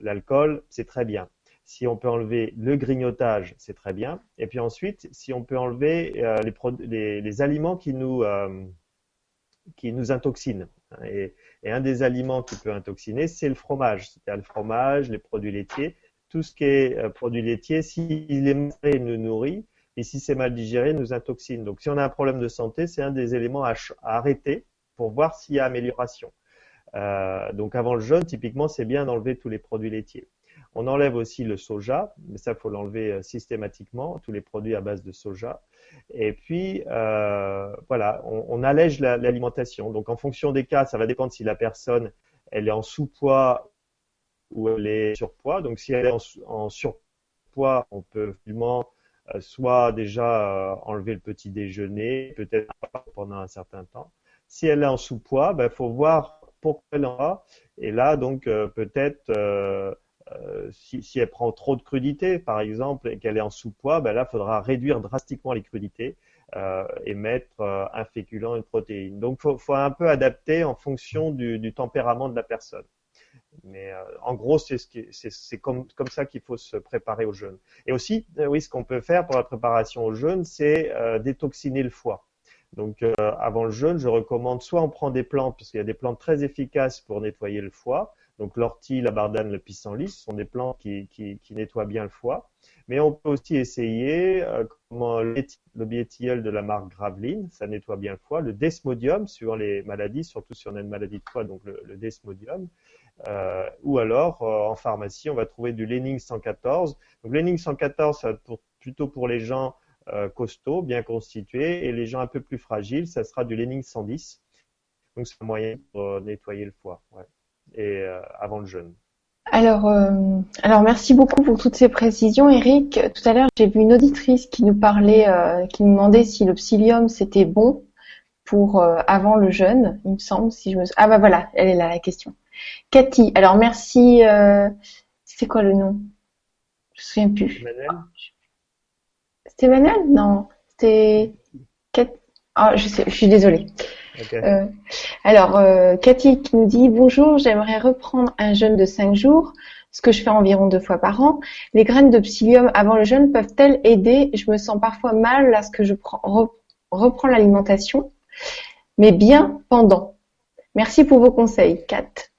l'alcool, c'est très bien. Si on peut enlever le grignotage, c'est très bien. Et puis ensuite, si on peut enlever les, les, les, aliments qui nous qui nous intoxinent. Et, un des aliments qui peut intoxiner, c'est le fromage. C'est-à-dire le fromage, les produits laitiers, tout ce qui est euh, produit laitier, s'il est mal nous nourrit, et si c'est mal digéré, nous intoxine. Donc si on a un problème de santé, c'est un des éléments à, arrêter pour voir s'il y a amélioration. Euh, donc avant le jeûne, typiquement, c'est bien d'enlever tous les produits laitiers. On enlève aussi le soja, mais ça, faut l'enlever euh, systématiquement, tous les produits à base de soja. Et puis, euh, voilà, on, allège l'alimentation. Donc, en fonction des cas, ça va dépendre si la personne, elle est en sous-poids ou elle est surpoids. Donc, si elle est en, surpoids, on peut finalement soit déjà enlever le petit déjeuner, peut-être pendant un certain temps. Si elle est en sous-poids, il ben, faut voir pourquoi elle en a. Et là, donc, peut-être euh, si, si, elle prend trop de crudités, par exemple, et qu'elle est en sous-poids, ben là, il faudra réduire drastiquement les crudités euh, et mettre euh, un féculent, une protéine. Donc, il faut, un peu adapter en fonction du, tempérament de la personne. Mais euh, en gros, c'est ce comme, comme ça qu'il faut se préparer au jeûne. Et aussi, oui, ce qu'on peut faire pour la préparation au jeûne, c'est détoxiner le foie. Donc, avant le jeûne, je recommande soit on prend des plantes, parce qu'il y a des plantes très efficaces pour nettoyer le foie, donc l'ortie, la bardane, le pissenlit, ce sont des plantes qui, qui, qui, nettoient bien le foie. Mais on peut aussi essayer euh, comment le biétilleul de la marque Graveline, ça nettoie bien le foie. Le desmodium, suivant les maladies, surtout si on a une maladie de foie, donc le, desmodium. Euh, ou alors, euh, en pharmacie, on va trouver du Lening 114. Donc Lening 114, ça être plutôt pour les gens euh, costauds, bien constitués, et les gens un peu plus fragiles, ça sera du Lening 110. Donc c'est un moyen pour nettoyer le foie. Ouais et euh, avant le jeûne. Alors, euh, alors merci beaucoup pour toutes ces précisions, Eric. Tout à l'heure, j'ai vu une auditrice qui nous parlait, euh, qui nous demandait si le psyllium c'était bon pour avant le jeûne, il me semble. Si je me ah bah voilà, elle est là la question. Cathy, alors merci. c'est quoi le nom? Je me souviens plus. Emmanuel. C'était Emmanuel Non, c'était. Ah, je sais, je suis désolée. Euh, alors, euh, Cathy qui nous dit bonjour, j'aimerais reprendre un jeûne de 5 jours, ce que je fais environ deux fois par an. Les graines de psyllium avant le jeûne peuvent-elles aider? Je me sens parfois mal lorsque je reprends l'alimentation, mais bien pendant. Merci pour vos conseils, Kat.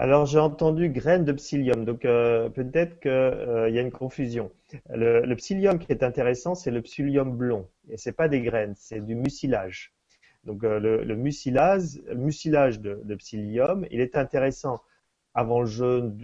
Alors j'ai entendu graines de psyllium, donc euh, peut-être qu'il y a une confusion. Le, psyllium qui est intéressant, c'est le psyllium blond, et c'est pas des graines, c'est du mucilage. Donc euh, le, mucilage, mucilage de, psyllium, il est intéressant avant le jeûne,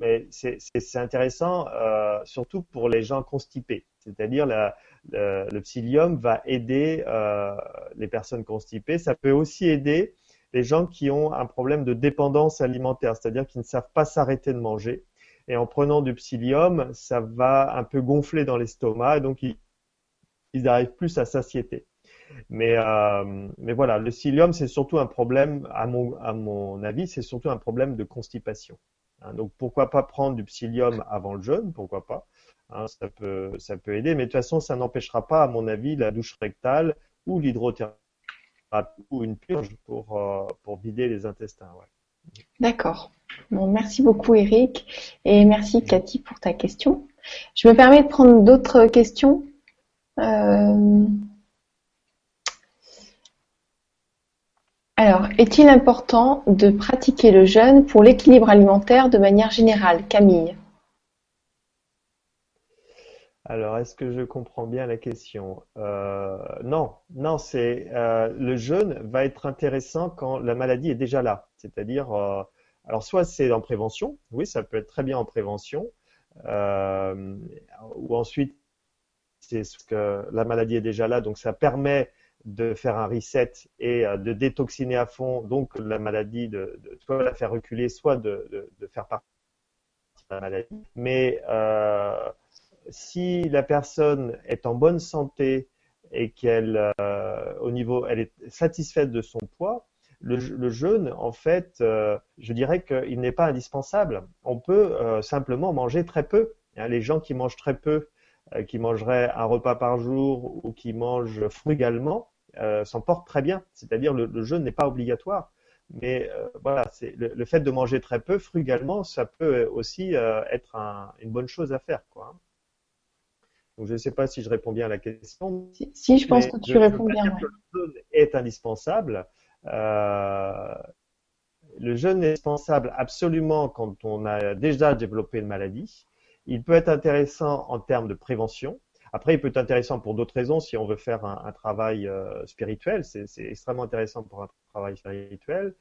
mais c'est intéressant euh, surtout pour les gens constipés. C'est-à-dire le, le psyllium va aider euh, les personnes constipées. Ça peut aussi aider les gens qui ont un problème de dépendance alimentaire, c'est-à-dire qui ne savent pas s'arrêter de manger. Et en prenant du psyllium, ça va un peu gonfler dans l'estomac, donc ils, arrivent plus à satiété. Mais, euh, mais voilà, le psyllium, c'est surtout un problème, à mon, à mon avis, c'est surtout un problème de constipation. Hein. donc pourquoi pas prendre du psyllium avant le jeûne, pourquoi pas. Hein, ça peut ça peut aider, mais de toute façon ça n'empêchera pas, à mon avis, la douche rectale ou l'hydrothérapie ou une purge pour euh, pour vider les intestins. Ouais. D'accord. Bon, merci beaucoup Eric et merci Cathy pour ta question. Je me permets de prendre d'autres questions. Euh... Alors, est-il important de pratiquer le jeûne pour l'équilibre alimentaire de manière générale? Camille alors, est-ce que je comprends bien la question? Euh, Non, non, c'est euh, le jeûne va être intéressant quand la maladie est déjà là. C'est-à-dire, euh, alors soit c'est en prévention, oui, ça peut être très bien en prévention, ou ensuite c'est ce que la maladie est déjà là, donc ça permet de faire un reset et de détoxiner à fond, donc la maladie, de, de soit la faire reculer, soit de, faire partie de la maladie. Mais si la personne est en bonne santé et qu'elle, euh, au niveau, elle est satisfaite de son poids, le, jeûne, en fait, euh, je dirais qu'il n'est pas indispensable. On peut euh, simplement manger très peu. Hein, les gens qui mangent très peu, qui mangeraient un repas par jour ou qui mangent frugalement, s'en portent très bien. C'est-à-dire le, le jeûne n'est pas obligatoire. Mais voilà, le, fait de manger très peu, frugalement, ça peut aussi être un, une bonne chose à faire, quoi. Donc je ne sais pas si je réponds bien à la question. Si, si je pense que tu je, réponds je bien. dire que le jeûne est indispensable. Euh, le jeûne est indispensable absolument quand on a déjà développé une maladie. Il peut être intéressant en termes de prévention. Après, il peut être intéressant pour d'autres raisons si on veut faire un, un travail euh, spirituel. C'est extrêmement intéressant pour un travail spirituel.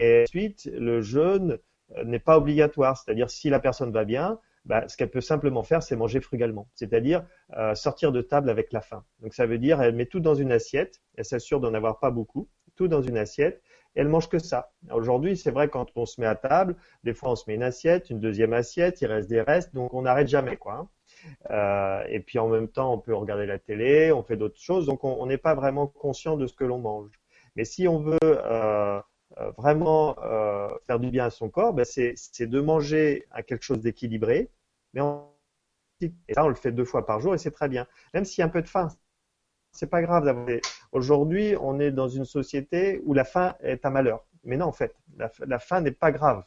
Et ensuite, le jeûne euh, n'est pas obligatoire. C'est-à-dire, si la personne va bien, bah, ce qu'elle peut simplement faire, c'est manger frugalement. C'est-à-dire euh, sortir de table avec la faim. Donc, ça veut dire, elle met tout dans une assiette. Elle s'assure d'en avoir pas beaucoup. Tout dans une assiette. Et elle mange que ça. Aujourd'hui, c'est vrai, quand on se met à table, des fois, on se met une assiette, une deuxième assiette, il reste des restes. Donc, on n'arrête jamais, quoi. Hein. Euh, et puis en même temps, on peut regarder la télé, on fait d'autres choses, donc on n'est pas vraiment conscient de ce que l'on mange. Mais si on veut euh, vraiment faire du bien à son corps, ben c'est de manger à quelque chose d'équilibré, mais on, et ça on le fait deux fois par jour et c'est très bien. Même s'il y a un peu de faim, c'est pas grave d'avoir. Aujourd'hui, on est dans une société où la faim est un malheur. Mais non, en fait, la, faim n'est pas grave.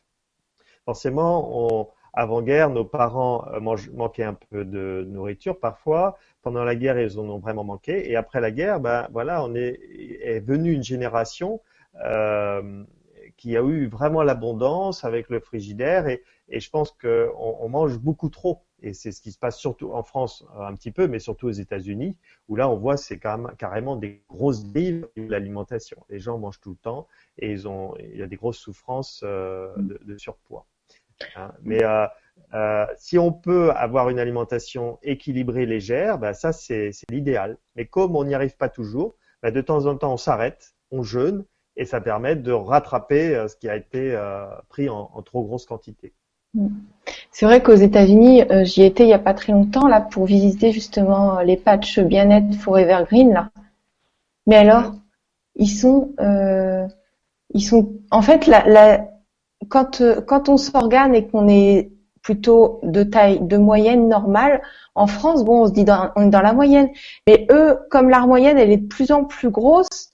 Forcément, avant-guerre, nos parents euh, manquaient un peu de nourriture parfois. Pendant la guerre, ils en ont vraiment manqué. Et après la guerre, ben voilà, on est, est venu une génération euh, qui a eu vraiment l'abondance avec le frigidaire. Et, et je pense qu'on on mange beaucoup trop. Et c'est ce qui se passe surtout en France euh, un petit peu, mais surtout aux États-Unis, où là on voit c'est carrément des grosses dérives de l'alimentation. Les gens mangent tout le temps et ils ont, il y a des grosses souffrances euh, de, de surpoids. Hein. Mais euh, euh, si on peut avoir une alimentation équilibrée, légère, bah, ça c'est l'idéal. Mais comme on n'y arrive pas toujours, bah, de temps en temps on s'arrête, on jeûne et ça permet de rattraper euh, ce qui a été euh, pris en, trop grosse quantité. Mm. C'est vrai qu'aux États-Unis, euh, j'y étais il n'y a pas très longtemps là pour visiter justement les patchs bien-être Forever Green là. Mais alors, ils sont, euh, ils sont, en fait, la, la, quand, quand on s'organe et qu'on est plutôt de taille de moyenne normale, en France, bon, on se dit on est dans la moyenne, mais eux, comme la moyenne, elle est de plus en plus grosse.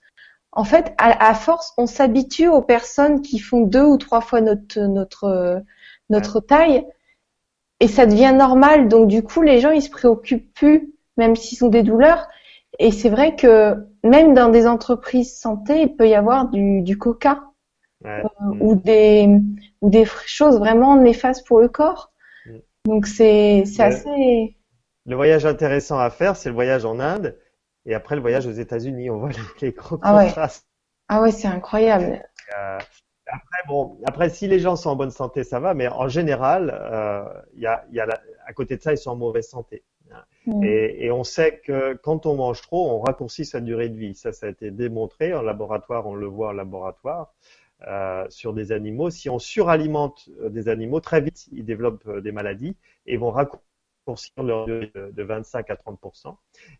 En fait, à, à force, on s'habitue aux personnes qui font deux ou trois fois notre notre notre taille, et ça devient normal. Donc du coup, les gens ils se préoccupent plus, même s'ils ont des douleurs. Et c'est vrai que même dans des entreprises santé, il peut y avoir du, du coca ouais. euh, mmh. ou des ou des choses vraiment néfastes pour le corps. Mmh. Donc c'est c'est assez. Le voyage intéressant à faire, c'est le voyage en Inde et après le voyage aux États-Unis. On voit <laughs> les, les gros ah ouais. Ah ouais, c'est incroyable. Euh, après bon, après si les gens sont en bonne santé, ça va, mais en général, il euh, y a, y a la, à côté de ça, ils sont en mauvaise santé. Mmh. Et, et, on sait que quand on mange trop, on raccourcit sa durée de vie. Ça, ça a été démontré en laboratoire, on le voit en laboratoire. Euh, sur des animaux. Si on suralimente euh, des animaux, très vite, ils développent des maladies et vont raccourcir leur de, de 25 à 30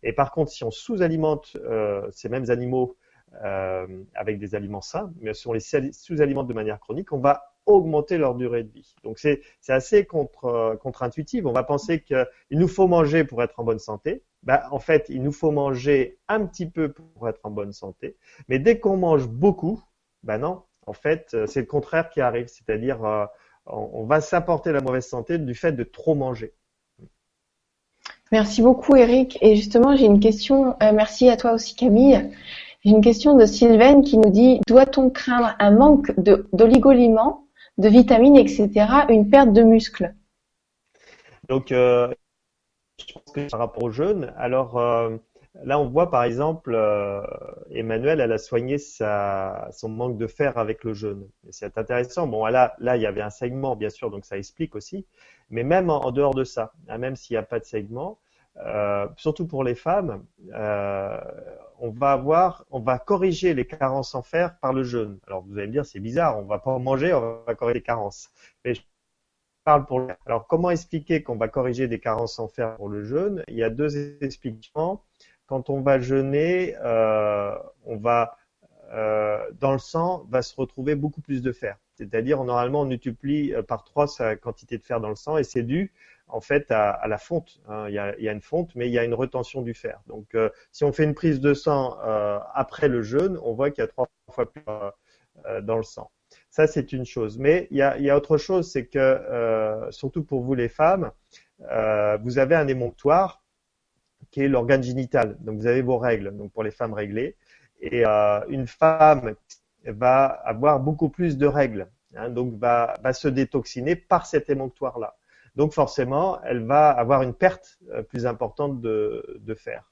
Et par contre, si on sous-alimente euh, ces mêmes animaux euh, avec des aliments sains, mais si on les sous-alimente de manière chronique, on va augmenter leur durée de vie. Donc c'est assez contre, contre-intuitif. On va penser qu'il nous faut manger pour être en bonne santé. Ben, en fait, il nous faut manger un petit peu pour être en bonne santé. Mais dès qu'on mange beaucoup, ben non, en fait, c'est le contraire qui arrive. C'est-à-dire, euh, on va s'apporter la mauvaise santé du fait de trop manger. Merci beaucoup Eric. Et justement, j'ai une question, euh, merci à toi aussi Camille. J'ai une question de Sylvaine qui nous dit, doit-on craindre un manque d'oligoliments, de, vitamines, etc., une perte de muscles? Donc, euh, je pense que par rapport aux jeunes, alors euh, là on voit par exemple, Emmanuel, elle a soigné sa, son manque de fer avec le jeûne. C'est intéressant. Bon, là, là, il y avait un segment, bien sûr, donc ça explique aussi. Mais même en, dehors de ça, hein, même s'il n'y a pas de segment, euh, surtout pour les femmes, euh, on va avoir, on va corriger les carences en fer par le jeûne. Alors vous allez me dire c'est bizarre, on va pas manger, on va corriger les carences. Mais je parle pour. Alors comment expliquer qu'on va corriger des carences en fer pour le jeûne Il y a deux explications. Quand on va jeûner, euh, on va dans le sang va se retrouver beaucoup plus de fer. C'est-à-dire, normalement, on multiplie euh, par 3 sa quantité de fer dans le sang et c'est dû en fait à, la fonte. Hein. Il, y a, une fonte, mais il y a une retention du fer. Donc, euh, si on fait une prise de sang euh, après le jeûne, on voit qu'il y a trois fois plus dans le sang. Ça, c'est une chose. Mais il y a, autre chose, c'est que, surtout pour vous les femmes, vous avez un émonctoire qui est l'organe génital. Donc, vous avez vos règles, donc pour les femmes réglées. Et une femme va avoir beaucoup plus de règles, hein, donc va, va se détoxiner par cet émonctoire-là. Donc forcément, elle va avoir une perte euh, plus importante de, de fer.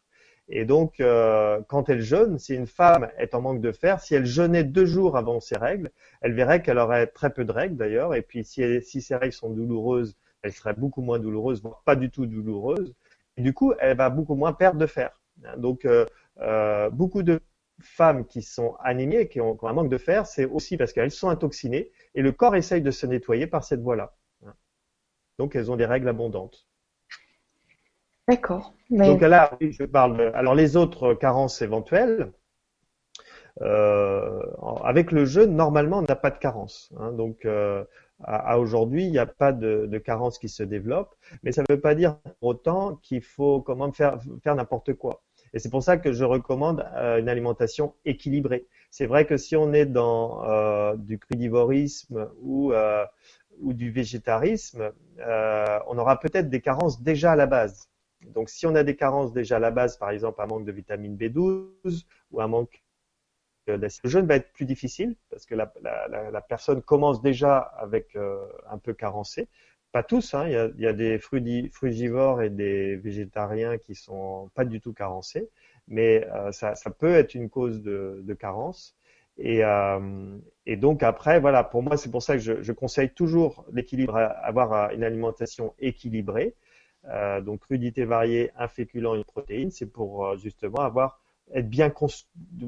Et donc, euh, quand elle jeûne, si une femme est en manque de fer, si elle jeûnait deux jours avant ses règles, elle verrait qu'elle aurait très peu de règles d'ailleurs. Et puis, si, elle, si ses règles sont douloureuses, elles seraient beaucoup moins douloureuses, voire pas du tout douloureuses. Et du coup, elle va beaucoup moins perdre de fer. Hein, donc, euh, euh, beaucoup de femmes qui sont anémiées, qui ont, un manque de fer, c'est aussi parce qu'elles sont intoxinées et le corps essaye de se nettoyer par cette voie-là. Donc elles ont des règles abondantes. D'accord. Donc là, je parle. alors les autres carences éventuelles, euh, avec le jeûne, normalement, on n'a pas de carence. Hein. donc euh, à, aujourd'hui, il n'y a pas de, de, carence qui se développe, mais ça ne veut pas dire pour autant qu'il faut comment faire faire n'importe quoi. Et c'est pour ça que je recommande euh, une alimentation équilibrée. C'est vrai que si on est dans euh, du crudivorisme ou, euh, ou du végétarisme, on aura peut-être des carences déjà à la base. Donc si on a des carences déjà à la base, par exemple un manque de vitamine B12 ou un manque d'acide, le va être plus difficile parce que la, la, la personne commence déjà avec un peu carencé pas tous, hein, il, y a, y a, des frugivores et des végétariens qui sont pas du tout carencés, mais euh, ça, ça, peut être une cause de, carence. Et, euh, et, donc après, voilà, pour moi, c'est pour ça que je, conseille toujours l'équilibre, avoir une alimentation équilibrée. Euh, donc crudité variée, un féculent, une protéine, c'est pour euh, justement avoir être bien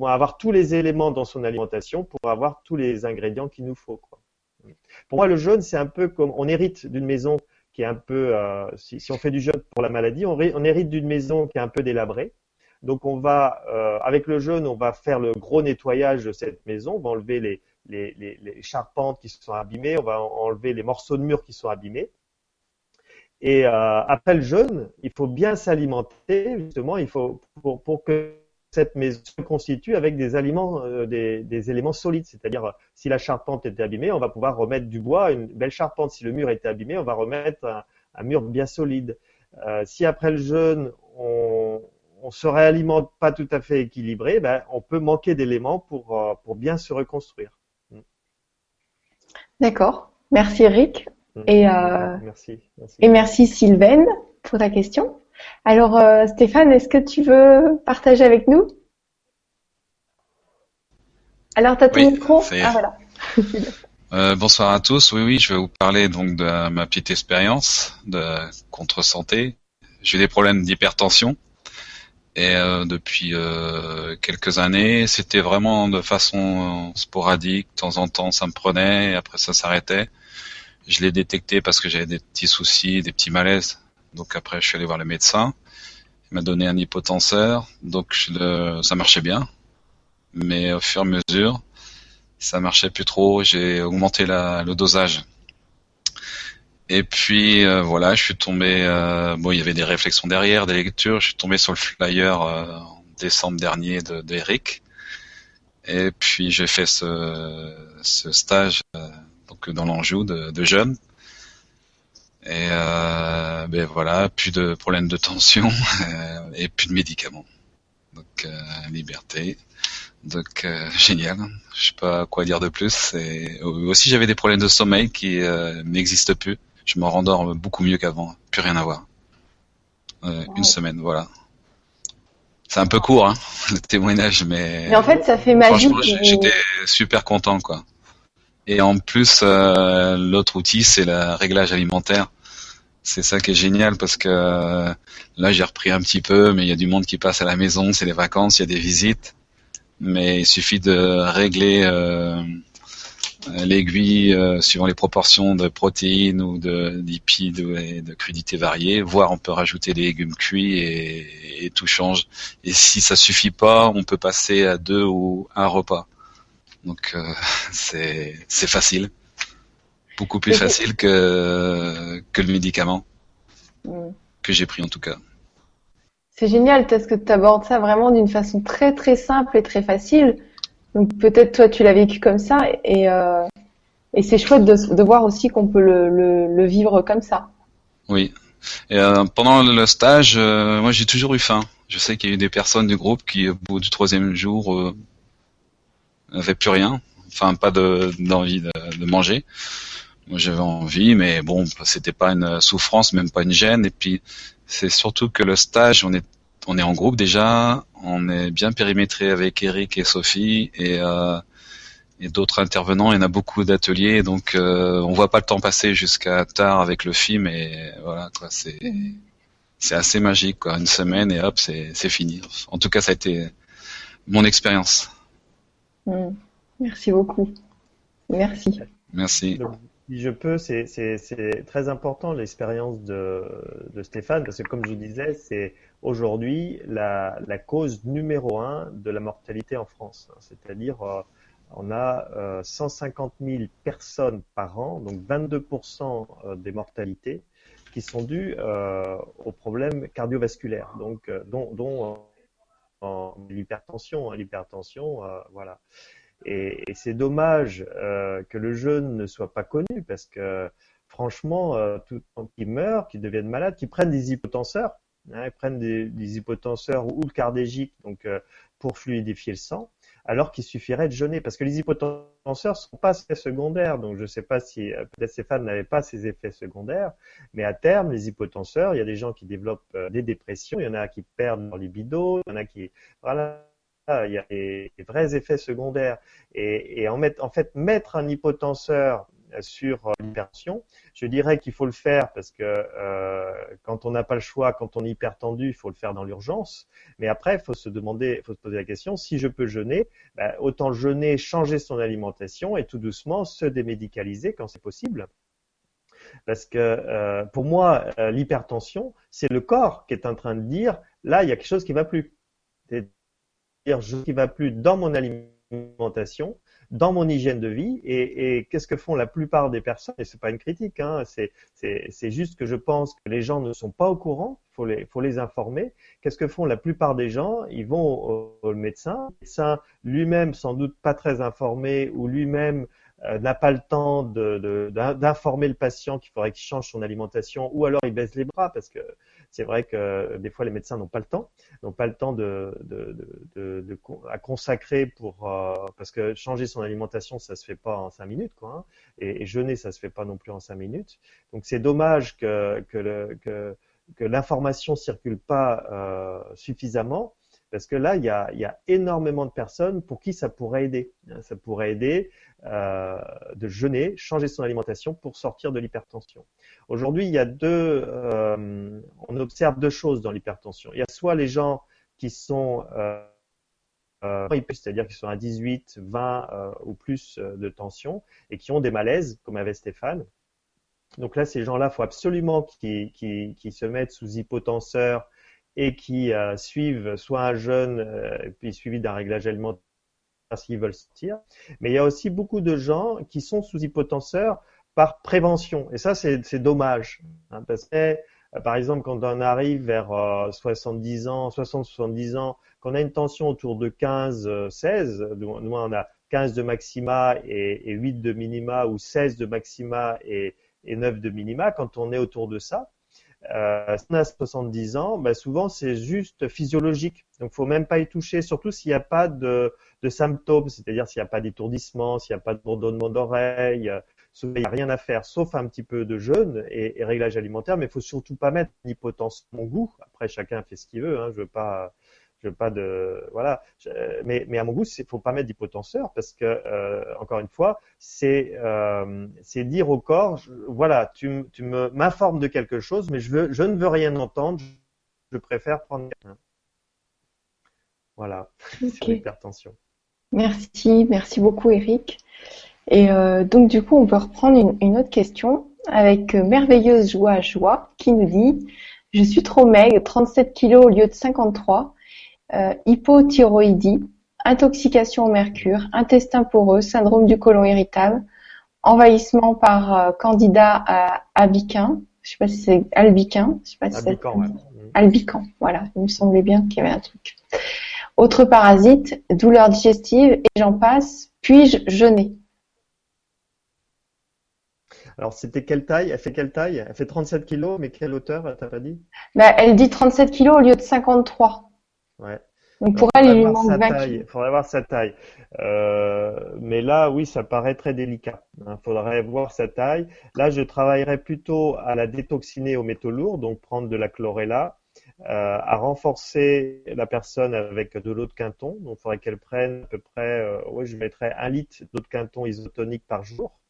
avoir tous les éléments dans son alimentation pour avoir tous les ingrédients qu'il nous faut. Pour moi, le jeûne, c'est un peu comme on hérite d'une maison qui est un peu, euh, si, on fait du jeûne pour la maladie, on, hérite d'une maison qui est un peu délabrée. Donc on va, euh, avec le jeûne, on va faire le gros nettoyage de cette maison, on va enlever les, charpentes qui sont abîmées, on va enlever les morceaux de mur qui sont abîmés. Et euh, après le jeûne, il faut bien s'alimenter, justement, il faut pour que cette maison se constitue avec des aliments, euh, des, des, éléments solides. C'est-à-dire, si la charpente était abîmée, on va pouvoir remettre du bois, une belle charpente. Si le mur était abîmé, on va remettre un, un mur bien solide. Euh, si après le jeûne, on, on se réalimente pas tout à fait équilibré, ben, on peut manquer d'éléments pour, euh, pour bien se reconstruire. Mm. D'accord. Merci Eric. Mm. Et, euh, merci, merci. et merci Sylvaine pour ta question. Alors euh, Stéphane, est-ce que tu veux partager avec nous? Alors tu as ton oui, micro? Ah voilà. <laughs> euh, bonsoir à tous. Oui, oui, je vais vous parler donc de ma petite expérience de contre-santé. J'ai des problèmes d'hypertension et euh, depuis quelques années, c'était vraiment de façon sporadique. De temps en temps, ça me prenait et après ça s'arrêtait. Je l'ai détecté parce que j'avais des petits soucis, des petits malaises donc après, je suis allé voir le médecin. Il m'a donné un hypotenseur. Donc le, ça marchait bien. Mais au fur et à mesure, ça marchait plus trop. J'ai augmenté la, le dosage. Et puis euh, voilà, je suis tombé. Euh, bon, il y avait des réflexions derrière, des lectures. Je suis tombé sur le flyer euh, en décembre dernier de d'Eric. Et puis j'ai fait ce, ce stage donc dans l'Anjou de, de jeunes. Et ben voilà, plus de problèmes de tension <laughs> et plus de médicaments. Donc liberté. Donc génial. Je sais pas quoi dire de plus. Et aussi j'avais des problèmes de sommeil qui n'existent plus je me rendors beaucoup mieux qu'avant. Plus rien à voir. Une semaine, voilà. C'est un peu court, hein, <laughs> le témoignage, mais. Mais en fait, ça fait magique. J'étais super content, quoi. Et en plus, euh, l'autre outil, c'est le réglage alimentaire. C'est ça qui est génial parce que euh, là, j'ai repris un petit peu, mais il y a du monde qui passe à la maison, c'est les vacances, il y a des visites. Mais il suffit de régler euh, euh, l'aiguille euh, suivant les proportions de protéines ou de lipides et de crudités variées, voire on peut rajouter des légumes cuits et, et, tout change. Et si ça suffit pas, on peut passer à deux ou un repas. Donc euh, <laughs> c'est c'est facile, beaucoup plus facile que que le médicament mm. que j'ai pris en tout cas. C'est génial parce que tu abordes ça vraiment d'une façon très très simple et très facile donc peut-être toi tu l'as vécu comme ça et, euh, et c'est chouette de, de, voir aussi qu'on peut le, le, le, vivre comme ça. Oui. Et euh, pendant le stage, euh, moi j'ai toujours eu faim. Je sais qu'il y a eu des personnes du groupe qui au bout du troisième jour n'avaient plus rien, enfin pas d'envie de, de, manger. Moi j'avais envie, mais bon, c'était pas une souffrance, même pas une gêne. Et puis c'est surtout que le stage, on est on est en groupe déjà, on est bien périmétré avec Eric et Sophie et, euh, et d'autres intervenants. Il y en a beaucoup d'ateliers, donc euh, on voit pas le temps passer jusqu'à tard avec le film et voilà. C'est c'est assez magique quoi. Une semaine et hop, c'est c'est fini. En tout cas, ça a été mon expérience. Mm. Merci beaucoup. Merci. Merci. Si je peux, c'est très important l'expérience de, de Stéphane, parce que comme je vous disais, c'est aujourd'hui la, la, cause numéro un de la mortalité en France. C'est-à-dire, euh, on a euh, 150 000 personnes par an, donc 22% euh, des mortalités, qui sont dues euh, aux problèmes cardiovasculaires, donc euh, dont, dont l'hypertension, hein, l'hypertension, voilà. Et, c'est dommage que le jeune ne soit pas connu parce que franchement, tout qui meurent, qui deviennent malades, qui prennent des hypotenseurs, Hein, ils prennent des, hypotenseurs ou le cardégique donc euh, pour fluidifier le sang, alors qu'il suffirait de jeûner, parce que les hypotenseurs sont pas secondaires. Donc je ne sais pas si euh, peut-être ces femmes n'avaient pas ces effets secondaires, mais à terme, les hypotenseurs, il y a des gens qui développent euh, des dépressions, il y en a qui perdent leur libido, il y en a qui voilà. Il y a des, vrais effets secondaires. Et, en fait, mettre un hypotenseur sur euh, l'hypertension. Je dirais qu'il faut le faire parce que euh, quand on n'a pas le choix, quand on est hypertendu, il faut le faire dans l'urgence. Mais après, il faut se demander, il faut se poser la question si je peux jeûner, ben, autant jeûner, changer son alimentation et tout doucement se démédicaliser quand c'est possible. Parce que euh, pour moi, l'hypertension, c'est le corps qui est en train de dire là, il y a quelque chose qui va plus. C'est-à-dire, ce qui va plus dans mon alimentation, dans mon hygiène de vie. Et, et qu'est-ce que font la plupart des personnes Et c'est pas une critique, hein, c'est juste que je pense que les gens ne sont pas au courant. Faut les faut les informer. Qu'est-ce que font la plupart des gens? Ils vont au, au médecin. Le médecin lui-même sans doute pas très informé ou lui-même euh, n'a pas le temps d'informer de, le patient qu'il faudrait qu'il change son alimentation, ou alors il baisse les bras parce que c'est vrai que des fois les médecins n'ont pas le temps, n'ont pas le temps de, de, à consacrer pour euh, parce que changer son alimentation ça se fait pas en cinq minutes quoi, hein, et, jeûner ça se fait pas non plus en cinq minutes. Donc c'est dommage que que, que que l'information circule pas euh, suffisamment parce que là, il y a, énormément de personnes pour qui ça pourrait aider. Ça pourrait aider euh, de jeûner, changer son alimentation pour sortir de l'hypertension. Aujourd'hui, il y a deux, euh, on observe deux choses dans l'hypertension. Il y a soit les gens qui sont euh, c'est-à-dire qui sont à 18, 20 euh, ou plus de tension et qui ont des malaises, comme avait Stéphane. Donc là, ces gens-là, il faut absolument qu'ils se mettent sous hypotenseur et qui euh, suivent soit un jeûne euh, puis suivi d'un réglage alimentaire qu'ils veulent sortir. Mais il y a aussi beaucoup de gens qui sont sous hypotenseur par prévention. Et ça, c'est dommage. Hein, parce que, euh, par exemple, quand on arrive vers 70 ans, 60-70 ans, qu'on a une tension autour de 15-16, nous on a 15 de maxima et, 8 de minima ou 16 de maxima et 9 de minima, quand on est autour de ça, euh, si on a 70 ans, ben souvent c'est juste physiologique. Donc, faut même pas y toucher, surtout s'il n'y a pas de, de symptômes, c'est-à-dire s'il n'y a pas d'étourdissement, s'il n'y a pas de bourdonnement d'oreille. il n'y a rien à faire, sauf un petit peu de jeûne et, et réglage alimentaire, mais il faut surtout pas mettre une hypotension mon goût. Après, chacun fait ce qu'il veut. Hein, je veux pas je veux pas de voilà. Mais mais à mon goût il faut pas mettre d'hypotenseur parce que euh, encore une fois c'est euh, c'est dire au corps voilà tu tu me m'informes de quelque chose mais je veux je ne veux rien entendre je préfère prendre voilà. <laughs> C'est l'hypertension merci merci beaucoup Eric. Et euh, donc du coup on peut reprendre une, une autre question avec merveilleuse joie joie qui nous dit je suis trop maigre 37 kilos au lieu de 53 euh, hypothyroïdie, intoxication au mercure, intestin poreux, syndrome du côlon irritable, envahissement par euh, candidat albiquin. Je sais pas si c'est albiquin. Je sais pas si albican, albican. Voilà, il me semblait bien qu'il y avait un truc. Autre parasite, douleur digestive et j'en passe. Puis-je jeûner? Alors, c'était quelle taille? Elle fait quelle taille? Elle fait 37 kilos, mais quelle hauteur? T'as pas dit? Bah, Elle dit 37 kilos au lieu de 53. Ouais. Donc pour elle, il lui manque Il faudrait voir sa taille. Euh, mais là, oui, ça paraît très délicat. Il hein. faudrait voir sa taille. Là, je travaillerais plutôt à la détoxiner aux métaux lourds, donc prendre de la chlorella, euh, à renforcer la personne avec de l'eau de quinton. Donc, il faudrait qu'elle prenne à peu près, euh, ouais, je mettrais un litre d'eau de quinton isotonique par jour.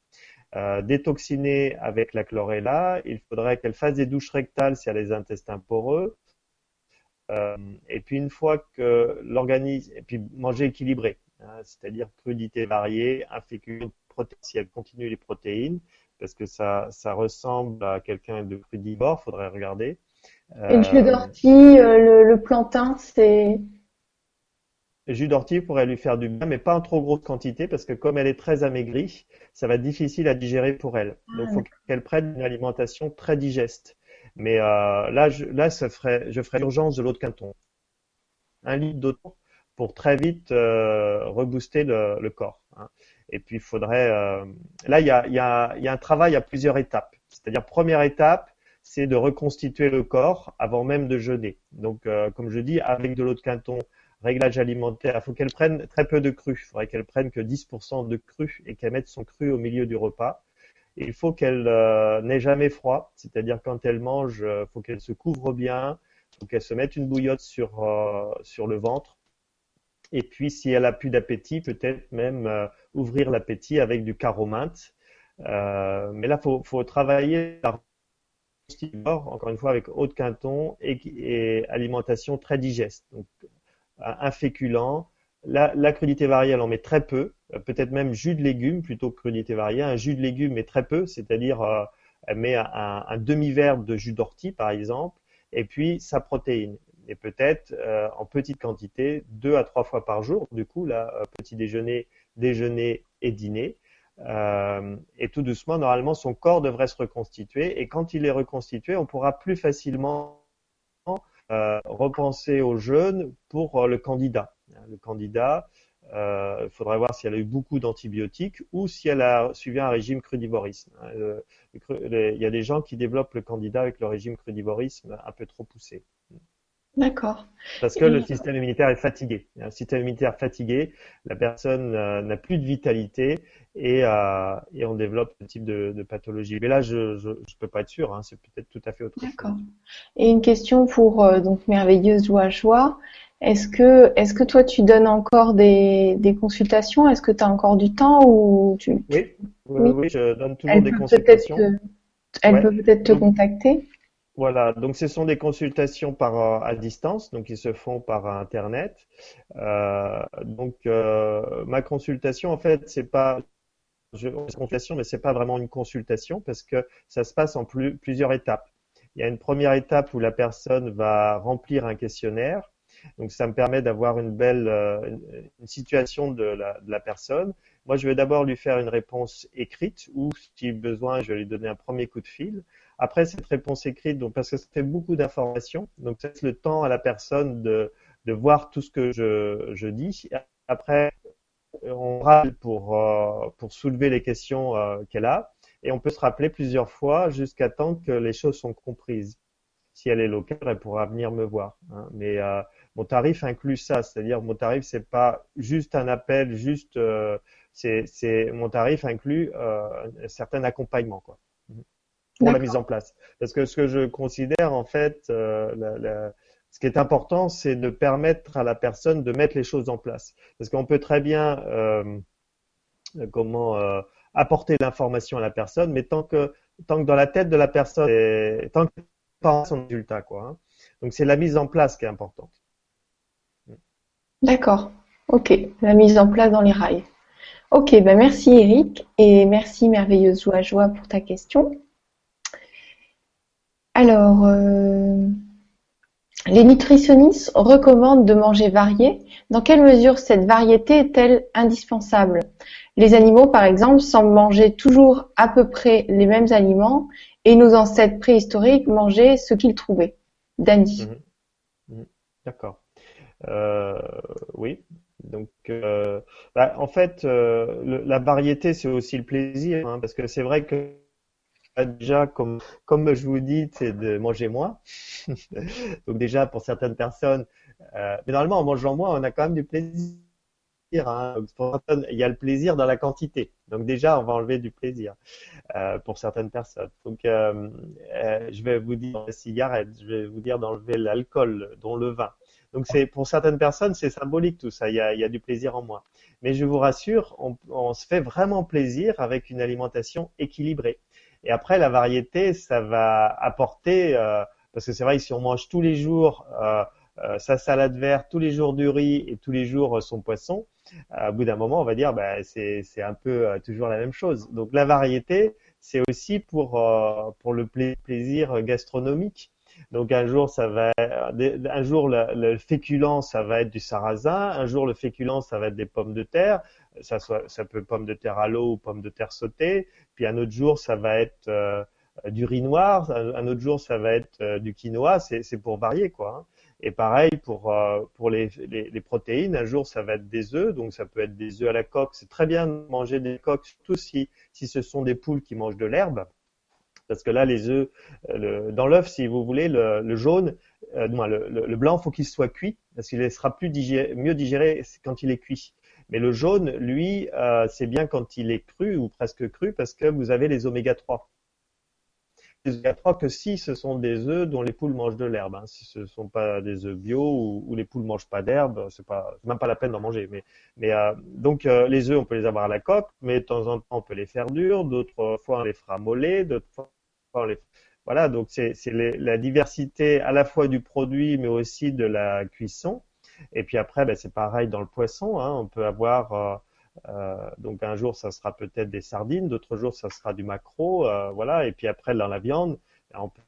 Euh, détoxiner avec la chlorella. Il faudrait qu'elle fasse des douches rectales si elle a les intestins poreux. Euh, et puis une fois que l'organisme, et puis manger équilibré, hein, c'est-à-dire crudité variée, un fécule, si elle continue les protéines, parce que ça, ça ressemble à quelqu'un de crudivore, faudrait regarder. Et le jus d'ortie, euh, le, plantain, c'est le jus d'ortie pourrait lui faire du bien, mais pas en trop grosse quantité, parce que comme elle est très amaigrie, ça va être difficile à digérer pour elle. Donc, il faut ah, qu'elle prenne une alimentation très digeste. Mais euh, là, je, là, ça ferait, je ferais l'urgence de l'eau de Quinton. Un litre d'eau pour très vite euh, rebooster le, le corps. Hein. Et puis, il faudrait. Euh, là, il y a, y, a, y a un travail à plusieurs étapes. C'est-à-dire, première étape, c'est de reconstituer le corps avant même de jeûner. Donc, euh, comme je dis, avec de l'eau de Quinton, réglage alimentaire, il faut qu'elle prenne très peu de cru. Il faudrait qu'elle prenne que 10% de cru et qu'elle mette son cru au milieu du repas il faut qu'elle euh, n'ait jamais froid, c'est-à-dire quand elle mange, il euh, faut qu'elle se couvre bien, faut qu'elle se mette une bouillotte sur euh, le ventre. Et puis si elle a plus d'appétit, peut-être même ouvrir l'appétit avec du carominte. mais là, faut faut travailler encore une fois avec eau de quinton et, alimentation très digeste. Donc un féculent, la, crudité variée, elle en met très peu, euh, peut-être même jus de légumes plutôt que crudité variée. Un jus de légumes, mais très peu, c'est-à-dire euh, elle met un, demi-verre de jus d'ortie, par exemple, et puis sa protéine. Et peut-être euh, en petite quantité, deux à trois fois par jour, du coup, là, petit déjeuner, déjeuner et dîner. Et tout doucement, normalement, son corps devrait se reconstituer. Et quand il est reconstitué, on pourra plus facilement repenser au jeûne pour le candidat. Le candidat, euh, il faudrait voir si elle a eu beaucoup d'antibiotiques ou si elle a suivi un régime crudivorisme. Euh, il y a des gens qui développent le candidat avec le régime crudivorisme un peu trop poussé. D'accord. Parce que le système immunitaire est fatigué. Un système immunitaire fatigué, la personne euh, n'a plus de vitalité et, et, on développe ce type de, pathologie. Mais là, je ne peux pas être sûr. Hein, c'est peut-être tout à fait autre chose. D'accord. Et une question pour donc merveilleuse joie. Est-ce que, est-ce que toi tu donnes encore des, des consultations? Est-ce que tu as encore du temps ou tu, oui, oui, oui, je donne toujours des consultations. elle peut peut-être te contacter. Voilà, donc ce sont des consultations par euh, à distance, donc ils se font par internet. Euh, donc euh, ma consultation, en fait, c'est pas je, consultation, mais c'est pas vraiment une consultation parce que ça se passe en plus, plusieurs étapes. Il y a une première étape où la personne va remplir un questionnaire Donc ça me permet d'avoir une belle une situation de la, personne. Moi, je vais d'abord lui faire une réponse écrite ou, si besoin, je vais lui donner un premier coup de fil. Après cette réponse écrite, donc parce que ça fait beaucoup d'informations, donc ça laisse le temps à la personne de, de voir tout ce que je, je dis. Après, on râle pour, euh, pour soulever les questions euh, qu'elle a et on peut se rappeler plusieurs fois jusqu'à temps que les choses sont comprises. Si elle est locale, elle pourra venir me voir. Hein. Mais euh, mon tarif inclut ça, c'est-à-dire mon tarif c'est pas juste un appel, juste euh, c'est mon tarif inclut euh, un certain accompagnement quoi pour la mise en place. Parce que ce que je considère en fait, euh, la, la, ce qui est important, c'est de permettre à la personne de mettre les choses en place. Parce qu'on peut très bien euh, comment euh, apporter l'information à la personne, mais tant que tant que dans la tête de la personne, et, tant que pas son résultat quoi. Hein. Donc c'est la mise en place qui est importante. D'accord. Ok, la mise en place dans les rails. Ok, ben merci Eric et merci merveilleuse joie joie pour ta question. Alors, euh, les nutritionnistes recommandent de manger varié. Dans quelle mesure cette variété est-elle indispensable? Les animaux, par exemple, semblent manger toujours à peu près les mêmes aliments et nos ancêtres préhistoriques mangeaient ce qu'ils trouvaient. Dandy. Mmh. Mmh. D'accord. Euh, oui. Donc, euh, bah, en fait, euh, la variété, c'est aussi le plaisir, hein, parce que c'est vrai que déjà, comme, comme je vous dis, c'est de manger moins. <laughs> Donc déjà, pour certaines personnes, mais normalement, en mangeant moins, on a quand même du plaisir. Hein. il y a le plaisir dans la quantité. Donc déjà, on va enlever du plaisir pour certaines personnes. Donc, je vais vous dire la cigarette, je vais vous dire d'enlever l'alcool, dont le vin. Donc c'est pour certaines personnes, c'est symbolique tout ça. Il y, a, il y a, du plaisir en moins. Mais je vous rassure, on, on se fait vraiment plaisir avec une alimentation équilibrée. Et après, la variété, ça va apporter, euh, parce que c'est vrai que si on mange tous les jours euh, euh, sa salade verte, tous les jours du riz et tous les jours son poisson, à bout d'un moment, on va dire, bah, c'est un peu toujours la même chose. Donc la variété, c'est aussi pour, pour le plaisir gastronomique. Donc un jour ça va, un jour le, le, féculent ça va être du sarrasin, un jour le féculent ça va être des pommes de terre, ça, soit, ça peut pommes de terre à l'eau ou pommes de terre sautées, puis un autre jour ça va être euh, du riz noir, un, autre jour ça va être euh, du quinoa, c'est pour varier quoi. Hein. Et pareil pour euh, les, protéines, un jour ça va être des œufs, donc ça peut être des œufs à la coque. C'est très bien de manger des coques, surtout si si ce sont des poules qui mangent de l'herbe parce que là, les œufs, le, dans l'œuf, si vous voulez, le, jaune, euh, non, le, le, blanc, faut qu'il soit cuit, parce qu'il sera plus digéré, mieux digéré quand il est cuit. Mais le jaune, lui, euh, c'est bien quand il est cru ou presque cru, parce que vous avez les oméga 3 les oméga 3 que si ce sont des œufs dont les poules mangent de l'herbe. Hein. Si ce ne sont pas des œufs bio ou, les poules mangent pas d'herbe, c'est pas même pas la peine d'en manger. Mais, euh, donc euh, les œufs, on peut les avoir à la coque, mais de temps en temps on peut les faire durs, d'autres fois on les fera moller, d'autres fois voilà, donc c'est la diversité à la fois du produit, mais aussi de la cuisson. Et puis après, ben, c'est pareil dans le poisson. Hein. On peut avoir euh, euh, donc un jour ça sera peut-être des sardines, d'autres jours ça sera du maquereau, euh, voilà. Et puis après dans la viande, ben, on peut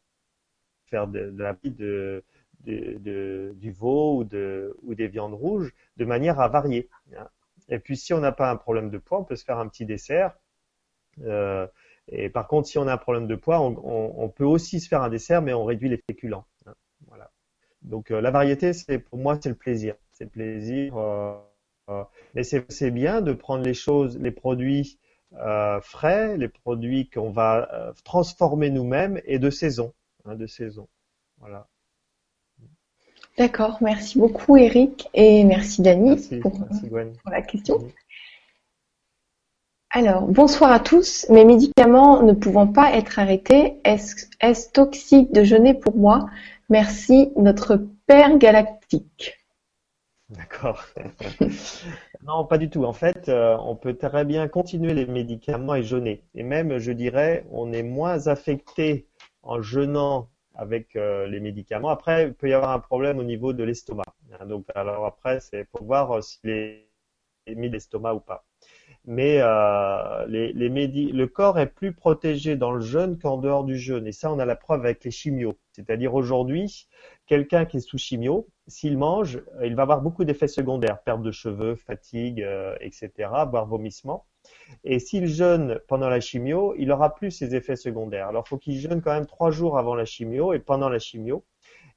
faire de, la vie de, de, du veau ou, de, ou des viandes rouges de manière à varier. Hein. Et puis si on n'a pas un problème de poids, on peut se faire un petit dessert. Et par contre, si on a un problème de poids, on, on, on peut aussi se faire un dessert, mais on réduit les féculents. Hein, voilà. Donc euh, la variété, c'est pour moi, c'est le plaisir. C'est le plaisir. Euh, euh, et c'est bien de prendre les choses, les produits frais, les produits qu'on va transformer nous-mêmes et de saison, hein, de saison. Voilà. D'accord, merci beaucoup Eric et merci Dani merci, pour, pour, la question. Alors, bonsoir à tous. Mes médicaments ne pouvant pas être arrêtés, est-ce est toxique de jeûner pour moi? Merci, notre Père galactique. D'accord. <laughs> non, pas du tout. En fait, euh, on peut très bien continuer les médicaments et jeûner. Et même, je dirais, on est moins affecté en jeûnant avec euh, les médicaments. Après, il peut y avoir un problème au niveau de l'estomac. Donc, alors après, c'est pour voir euh, s'il est mis l'estomac ou pas mais euh, les, les le corps est plus protégé dans le jeûne qu'en dehors du jeûne. Et ça, on a la preuve avec les chimios. C'est-à-dire aujourd'hui, quelqu'un qui est sous chimio, s'il mange, il va avoir beaucoup d'effets secondaires, perte de cheveux, fatigue, etc., voire vomissement. Et s'il jeûne pendant la chimio, il aura plus ces effets secondaires. Alors, il faut qu'il jeûne quand même trois jours avant la chimio et pendant la chimio.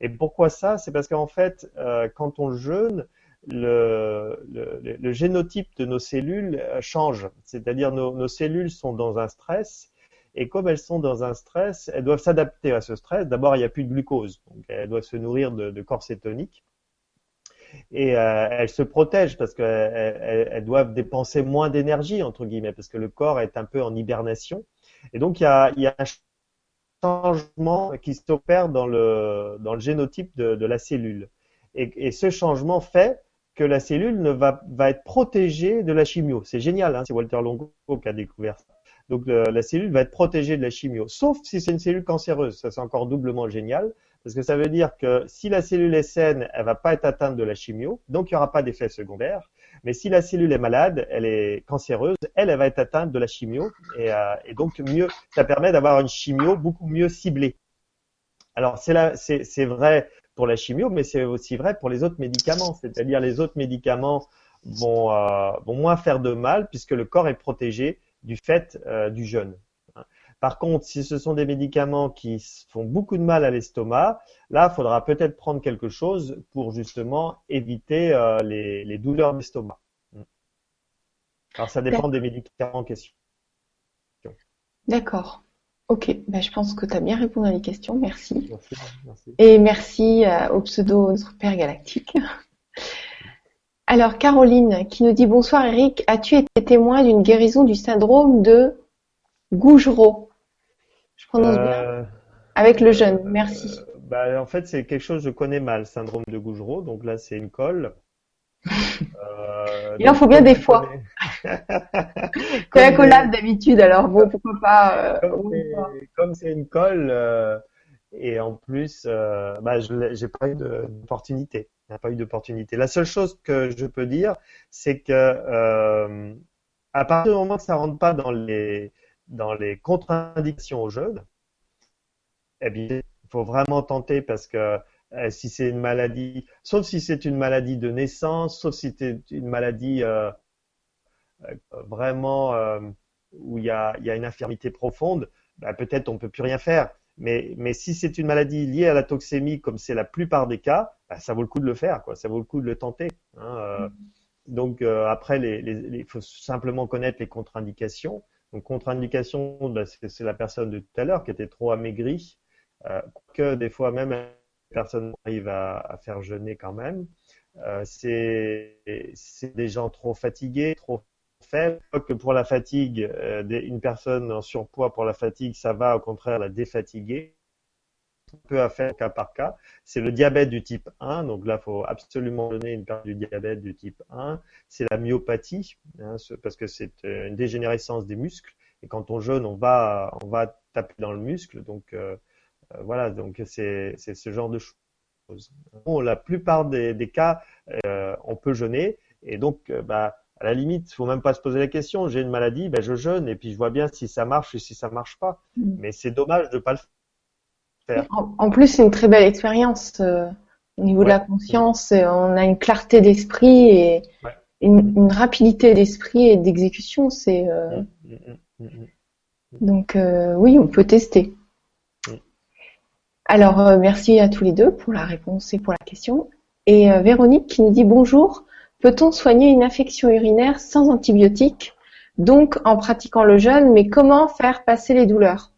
Et pourquoi ça? C'est parce qu'en fait, euh, quand on jeûne, le, le, génotype de nos cellules euh, change. C'est-à-dire nos, nos cellules sont dans un stress et comme elles sont dans un stress, elles doivent s'adapter à ce stress. D'abord, il n'y a plus de glucose, donc elles doivent se nourrir de, de corps cétoniques et euh, elles se protègent parce qu'elles elles, doivent dépenser moins d'énergie entre guillemets parce que le corps est un peu en hibernation et donc il y a, il y a un changement qui s'opère dans le dans le génotype de, de la cellule et, et, ce changement fait que la cellule ne va va être protégée de la chimio. C'est génial hein, c'est Walter Longo qui a découvert ça. Donc la cellule va être protégée de la chimio. Sauf si c'est une cellule cancéreuse. Ça c'est encore doublement génial. Parce que ça veut dire que si la cellule est saine, elle va pas être atteinte de la chimio, donc il n'y aura pas d'effet secondaire. Mais si la cellule est malade, elle est cancéreuse, elle, elle va être atteinte de la chimio, et, euh, et donc mieux, ça permet d'avoir une chimio beaucoup mieux ciblée. Alors c'est vrai pour la chimio, mais c'est aussi vrai pour les autres médicaments. C'est-à-dire les autres médicaments vont, euh, vont moins faire de mal puisque le corps est protégé du fait euh, du jeûne. Par contre, si ce sont des médicaments qui font beaucoup de mal à l'estomac, là, il faudra peut-être prendre quelque chose pour justement éviter euh, les, douleurs d'estomac. Alors, ça dépend des médicaments en question. D'accord. Ok, ben, je pense que tu as bien répondu à les questions, merci. Et merci euh, au pseudo notre Père Galactique. <laughs> Alors, Caroline qui nous dit Bonsoir Eric, as-tu été témoin d'une guérison du syndrome de Gougerot? Je prononce bien. Euh, Avec le jeune, merci. Euh, bah, en fait, c'est quelque chose que je connais mal, syndrome de Gougerot. Donc là, c'est une colle. <laughs> Euh, Il en faut bien des fois. c'est la collab d'habitude, alors bon, pourquoi pas. comme c'est une colle, et en plus, bah, je j'ai pas eu d'opportunité. Pas eu d'opportunité. La seule chose que je peux dire, c'est que à partir du moment que ça rentre pas dans les dans les contre-indications aux jeunes, eh bien, il faut vraiment tenter parce que euh, si c'est une maladie, sauf si c'est une maladie de naissance, sauf si c'est une maladie euh, euh vraiment euh, où il y a, y a, une infirmité profonde, bah, peut-être on peut plus rien faire. Mais, mais si c'est une maladie liée à la toxémie, comme c'est la plupart des cas, bah, ça vaut le coup de le faire, quoi. Ça vaut le coup de le tenter. Hein, mm-hmm. donc après, il faut simplement connaître les contre-indications. Donc contre-indication, bah, c'est la personne de tout à l'heure qui était trop amaigrie, euh, que des fois même personne arrive à, faire jeûner quand même. Euh, c'est des gens trop fatigués, trop faibles. Que pour la fatigue, euh, une personne en surpoids pour la fatigue, ça va au contraire la défatiguer peu à faire cas par cas. C'est le diabète du type 1, donc là, il faut absolument donner une perte du diabète du type 1. C'est la myopathie, hein, parce que c'est euh, une dégénérescence des muscles. Et quand on jeûne, on va, on va taper dans le muscle. Donc voilà, donc c'est ce genre de choses. Bon, la plupart des, des cas, on peut jeûner. Et donc, bah, à la limite, il faut même pas se poser la question. J'ai une maladie, ben je jeûne et puis je vois bien si ça marche ou si ça marche pas. Mm. Mais c'est dommage de pas le en, plus, c'est une très belle expérience euh, au niveau de la conscience. Euh, on a une clarté d'esprit et une, rapidité d'esprit et d'exécution. C'est euh, mm, mm, donc oui, on peut tester. Alors merci à tous les deux pour la réponse et pour la question. Et Véronique qui nous dit bonjour. Peut-on soigner une infection urinaire sans antibiotiques, donc en pratiquant le jeûne, mais comment faire passer les douleurs?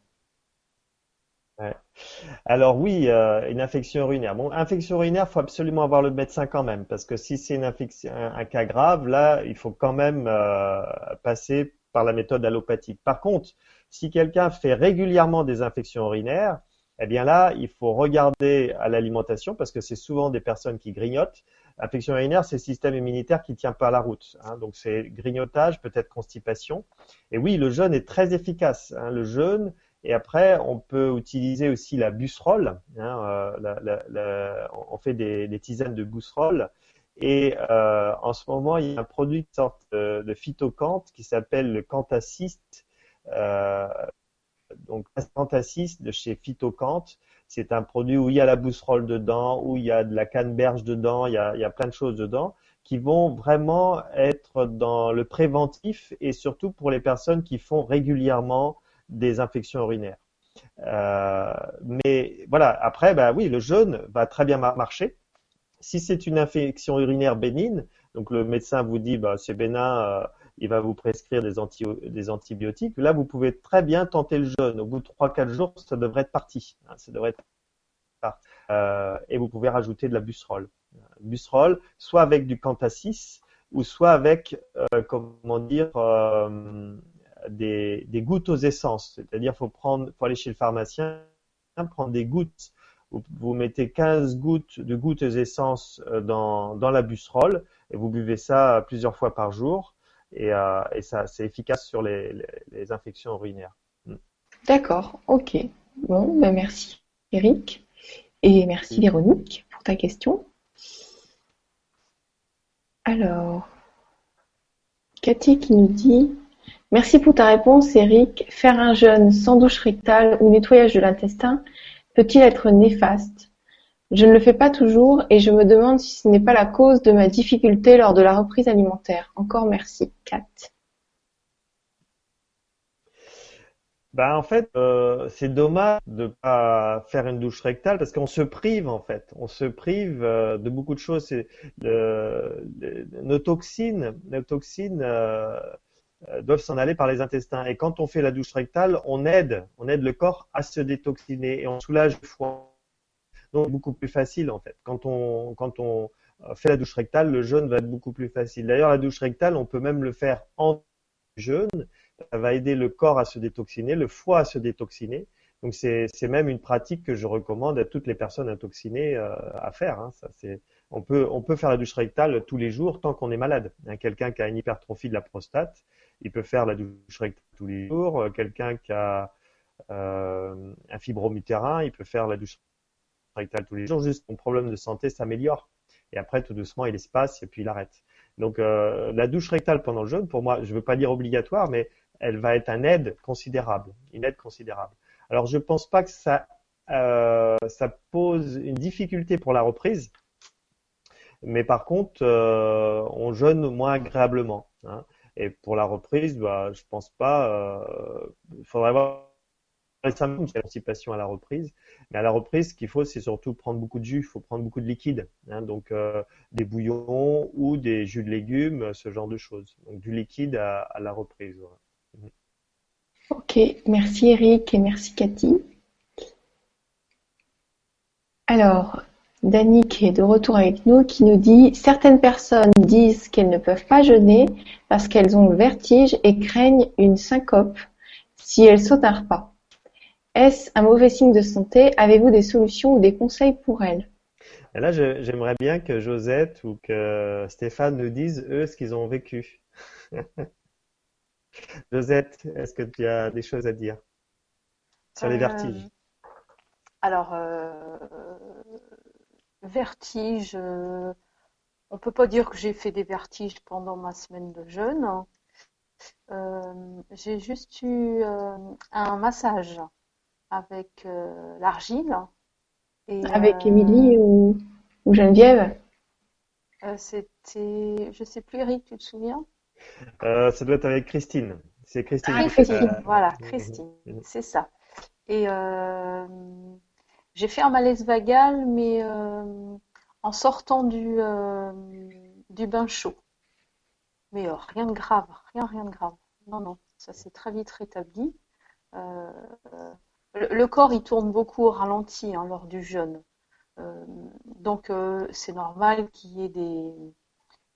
Alors oui, euh, une infection urinaire. Bon, infection urinaire, faut absolument avoir le médecin quand même, parce que si c'est infection, un, cas grave, là, il faut quand même euh, passer par la méthode allopathique. Par contre, si quelqu'un fait régulièrement des infections urinaires, eh bien là, il faut regarder à l'alimentation, parce que c'est souvent des personnes qui grignotent. Infection urinaire, c'est le système immunitaire qui tient pas la route. Hein, donc c'est grignotage, peut-être constipation. Et oui, le jeûne est très efficace. Hein, le jeûne, et après, on peut utiliser aussi la busserole. Hein, euh, on fait des, tisanes de busserole. Et euh, en ce moment, il y a un produit qui sort de, de phytocante qui s'appelle le Cantacyste. Euh, donc, Cantacyste de chez Phytocante. c'est un produit où il y a la bousserole dedans, où il y a de la canneberge dedans, il y a, il y a plein de choses dedans qui vont vraiment être dans le préventif et surtout pour les personnes qui font régulièrement des infections urinaires. Euh, mais voilà, après, bah oui, le jeûne va très bien marcher. Si c'est une infection urinaire bénigne, donc le médecin vous dit bah, c'est bénin, euh, il va vous prescrire des, des, antibiotiques. Là, vous pouvez très bien tenter le jeûne. Au bout de 3-4 jours, ça devrait être parti. Hein, ça devrait être euh, et vous pouvez rajouter de la busserole. Busserole, soit avec du cantasis ou soit avec, euh, comment dire, euh, des, des, gouttes aux essences. C'est-à-dire, faut prendre, faut aller chez le pharmacien, prendre des gouttes. Vous, mettez 15 gouttes de gouttes aux essences dans, dans la busserole et vous buvez ça plusieurs fois par jour et, euh, et ça c'est efficace sur les, les, infections urinaires. Mm. D'accord, ok. Bon, ben merci Eric et merci Véronique pour ta question. Alors, Cathy qui nous dit Merci pour ta réponse, Eric. Faire un jeûne sans douche rectale ou nettoyage de l'intestin peut-il être néfaste? Je ne le fais pas toujours et je me demande si ce n'est pas la cause de ma difficulté lors de la reprise alimentaire. Encore merci, Kat. Ben, en fait, euh, c'est dommage de pas faire une douche rectale parce qu'on se prive en fait, on se prive euh, de beaucoup de choses. nos toxines, nos toxines euh, doivent s'en aller par les intestins. Et quand on fait la douche rectale, on aide, on aide le corps à se détoxiner et on soulage le foie beaucoup plus facile en fait. Quand on, quand on fait la douche rectale, le jeûne va être beaucoup plus facile. D'ailleurs, la douche rectale, on peut même le faire en jeûne. Ça va aider le corps à se détoxiner, le foie à se détoxiner. Donc c'est même une pratique que je recommande à toutes les personnes intoxinées euh, à faire. Hein. Ça, on, peut, on peut faire la douche rectale tous les jours tant qu'on est malade. Quelqu'un qui a une hypertrophie de la prostate, il peut faire la douche rectale tous les jours. Quelqu'un qui a euh, un fibromutérin, il peut faire la douche rectal tous les jours, juste son problème de santé s'améliore. Et après, tout doucement, il espace et puis il arrête. Donc, euh, la douche rectale pendant le jeûne, pour moi, je ne veux pas dire obligatoire, mais elle va être un aide considérable, une aide considérable. Alors, je ne pense pas que ça, euh, ça pose une difficulté pour la reprise, mais par contre, euh, on jeûne moins agréablement. Hein. Et pour la reprise, bah, je pense pas. Il faudrait avoir les symptômes, à la reprise. Mais à la reprise, ce qu'il faut, c'est surtout prendre beaucoup de jus. Il faut prendre beaucoup de liquide. Hein, donc, euh, des bouillons ou des jus de légumes, ce genre de choses. Donc, du liquide à, la reprise. Ok, merci Eric et merci Cathy. Alors, Dani qui est de retour avec nous, qui nous dit certaines personnes disent qu'elles ne peuvent pas jeûner parce qu'elles ont le vertige et craignent une syncope si elles sautent un repas. Est-ce un mauvais signe de santé? Avez-vous des solutions ou des conseils pour elle? Et Là, j'aimerais bien que Josette ou que Stéphane nous disent, eux, ce qu'ils ont vécu. <laughs> Josette, est-ce que tu as des choses à dire sur les vertiges? euh, Alors, euh, vertige, euh, on ne peut pas dire que j'ai fait des vertiges pendant ma semaine de jeûne. j'ai juste eu un massage avec euh, l'argile. avec euh, Émilie ou, ou, Geneviève? Euh, C'était, je sais plus, Eric, tu te souviens? Ça doit être avec Christine. C'est Christine. Ah, Christine, voilà, Christine, c'est ça. Et j'ai fait un malaise vagal, mais en sortant du, du bain chaud. Mais rien de grave, rien, rien de grave. Non, non, ça s'est très vite rétabli. Euh, le, corps, il tourne beaucoup au ralenti hein, lors du jeûne. Euh, donc, euh, c'est normal qu'il y ait des,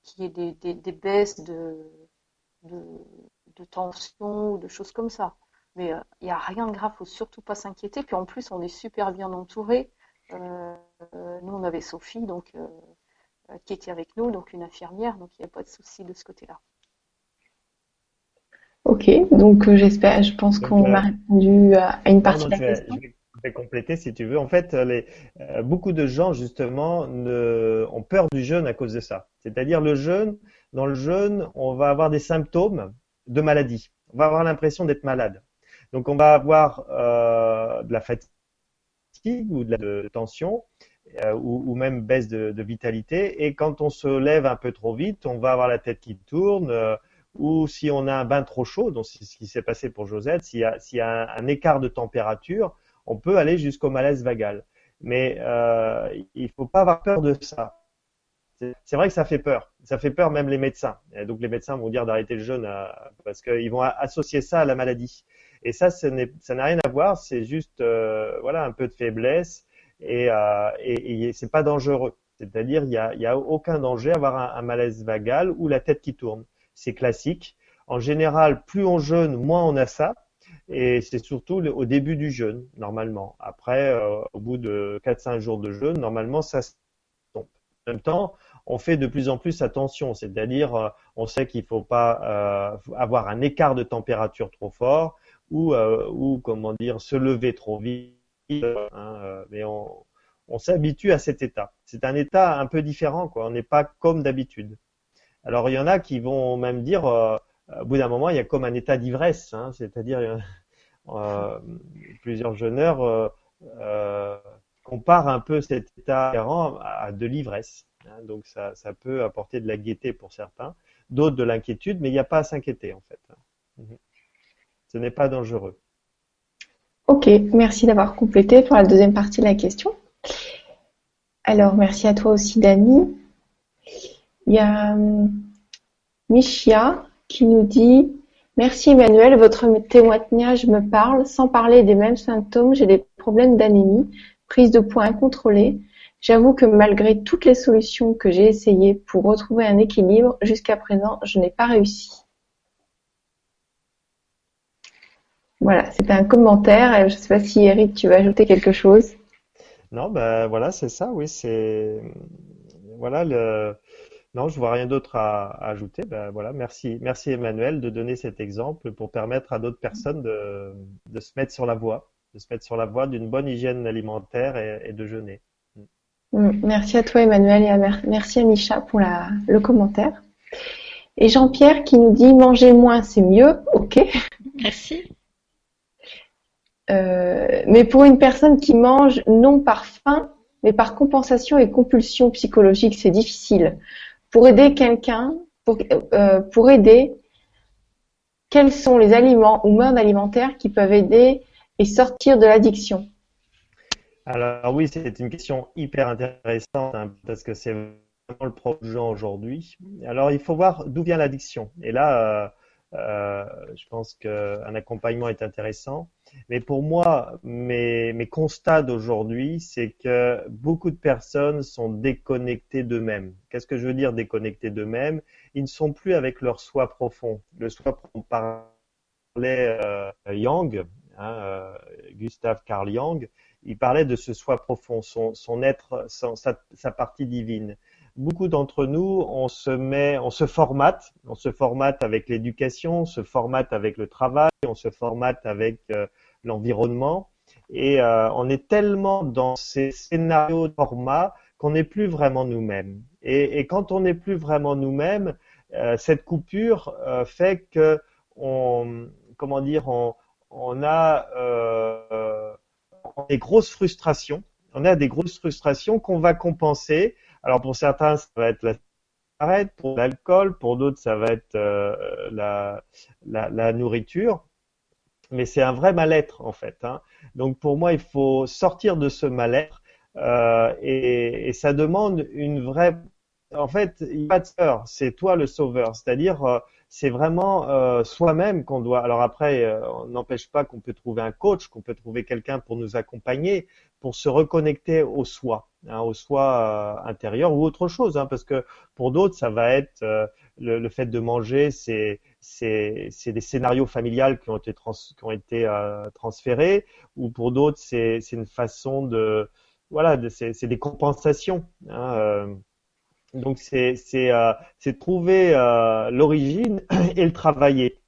qu'il y ait des, baisses de, de, tension ou de choses comme ça. Mais euh, il n'y a rien de grave, il faut surtout pas s'inquiéter. Puis en plus, on est super bien entouré. nous, on avait Sophie, donc qui était avec nous, donc une infirmière, donc il n'y a pas de souci de ce côté-là. Ok, donc euh, j'espère, je pense qu'on euh, a répondu à une partie de la question. Je vais compléter si tu veux. En fait, les, euh, beaucoup de gens justement ne, ont peur du jeûne à cause de ça. C'est-à-dire le jeûne, dans le jeûne, on va avoir des symptômes de maladie. On va avoir l'impression d'être malade. Donc on va avoir euh, de la fatigue, ou de, la, tension euh, ou, même baisse de, vitalité. Et quand on se lève un peu trop vite, on va avoir la tête qui tourne. Ou si on a un bain trop chaud, donc c'est ce qui s'est passé pour Josette, s'il y a, s'il y a un, écart de température, on peut aller jusqu'au malaise vagal. Mais euh, il faut pas avoir peur de ça. C'est vrai que ça fait peur. Ça fait peur même les médecins. Donc les médecins vont dire d'arrêter le jeûne euh, parce qu'ils vont associer ça à la maladie. Et ça, ça n'a rien à voir. C'est juste euh, voilà un peu de faiblesse et, euh, et, c'est pas dangereux. C'est-à-dire il y a, y a, aucun danger à avoir un, malaise vagal ou la tête qui tourne. C'est classique. En général, plus on jeûne, moins on a ça. Et c'est surtout au début du jeûne, normalement. Après, euh, au bout de 4-5 jours de jeûne, normalement, ça se tombe. En même temps, on fait de plus en plus attention, c'est-à-dire euh, on sait qu'il ne faut pas euh, avoir un écart de température trop fort ou, comment dire se lever trop vite. Hein, mais on, s'habitue à cet état. C'est un état un peu différent. On n'est pas comme d'habitude. Alors il y en a qui vont même dire, au bout d'un moment, il y a comme un état d'ivresse, hein, c'est-à-dire plusieurs jeûneurs comparent un peu cet état à de l'ivresse. Hein, donc ça, ça, peut apporter de la gaieté pour certains, d'autres de l'inquiétude, mais il n'y a pas à s'inquiéter en fait. Mhm. Ce n'est pas dangereux. Ok, merci d'avoir complété pour la deuxième partie de la question. Alors, merci à toi aussi, Dani. Il y a hum, Michia qui nous dit Merci Emmanuel, votre témoignage me parle. Sans parler des mêmes symptômes, j'ai des problèmes d'anémie, prise de poids incontrôlée, J'avoue que malgré toutes les solutions que j'ai essayées pour retrouver un équilibre, jusqu'à présent, je n'ai pas réussi. Voilà, c'était un commentaire. Je ne sais pas si Eric, tu veux ajouter quelque chose. Non, ben voilà, c'est ça, oui, c'est voilà le. Non, je vois rien d'autre à, ajouter. Ben voilà, merci, merci Emmanuel de donner cet exemple pour permettre à d'autres personnes de, se mettre sur la voie, de se mettre sur la voie d'une bonne hygiène alimentaire et de jeûner. Mm. Merci à toi Emmanuel et merci à Micha pour la, le commentaire. Et Jean-Pierre qui nous dit manger moins c'est mieux, ok. Merci. Euh, mais pour une personne qui mange non par faim, mais par compensation et compulsion psychologique, c'est difficile. Pour aider quelqu'un, pour, euh, pour aider, quels sont les aliments ou modes alimentaires qui peuvent aider et sortir de l'addiction alors oui, c'est une question hyper intéressante hein, parce que c'est vraiment le problème aujourd'hui. Alors il faut voir d'où vient l'addiction. Et là, euh, euh, je pense qu'un accompagnement est intéressant. Mais pour moi, mes, constats d'aujourd'hui, c'est que beaucoup de personnes sont déconnectées d'eux-mêmes. Qu'est-ce que je veux dire déconnectées d'eux-mêmes? Ils ne sont plus avec leur soi profond. Le soi profond parlait euh, Yang, hein, euh, Gustave Carl Yang il parlait de ce soi profond, son être, sa, partie divine. Beaucoup d'entre nous, on se met, on se formate, on se formate avec l'éducation, on se formate avec le travail, on se formate avec euh, l'environnement, et euh, on est tellement dans ces scénarios de format qu'on n'est plus vraiment nous-mêmes. Et, quand on n'est plus vraiment nous-mêmes, euh, cette coupure fait que on, comment dire, on a des grosses frustrations. On a des grosses frustrations qu'on va compenser. Alors pour certains, ça va être la cigarette, pour l'alcool, pour d'autres, ça va être euh, la, la, nourriture. Mais c'est un vrai mal-être en fait. Hein. Donc pour moi, il faut sortir de ce mal-être euh, et, et, ça demande une vraie. En fait, il n'y a pas de peur. C'est toi le sauveur. C'est-à-dire, euh, c'est vraiment euh, soi-même qu'on doit. Alors après, euh, on n'empêche pas qu'on peut trouver un coach, qu'on peut trouver quelqu'un pour nous accompagner, pour se reconnecter au soi, hein, au soi euh, intérieur ou autre chose, hein, parce que pour d'autres, ça va être le, le, fait de manger, c'est c'est des scénarios familiales qui ont été trans, qui ont été transférés, ou pour d'autres, c'est c'est une façon de voilà, c'est des compensations. Hein, donc c'est euh, trouver euh, l'origine <clears throat> et le travailler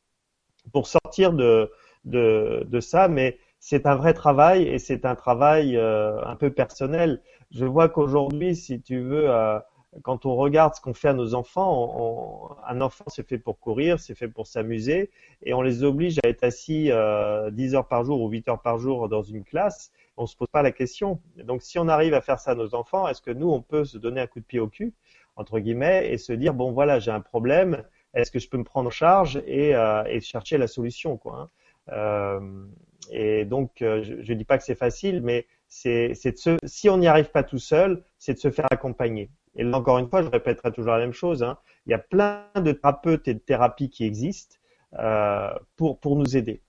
pour sortir de de, de ça, mais c'est un vrai travail et c'est un travail euh, un peu personnel. Je vois qu'aujourd'hui, si tu veux, euh, quand on regarde ce qu'on fait à nos enfants, un enfant c'est fait pour courir, c'est fait pour s'amuser, et on les oblige à être assis euh, 10 heures par jour ou 8 heures par jour dans une classe, on se pose pas la question. Donc, si on arrive à faire ça à nos enfants, est-ce que nous, on peut se donner un coup de pied au cul, entre guillemets, et se dire, bon, voilà, j'ai un problème, est-ce que je peux me prendre en charge et, euh, chercher la solution. Hein. Euh, et donc, euh, je ne dis pas que c'est facile, mais si on n'y arrive pas tout seul, c'est de se faire accompagner. Et là, encore une fois, je répéterai toujours la même chose. Hein. Il y a plein de thérapeutes et de thérapies qui existent pour nous aider.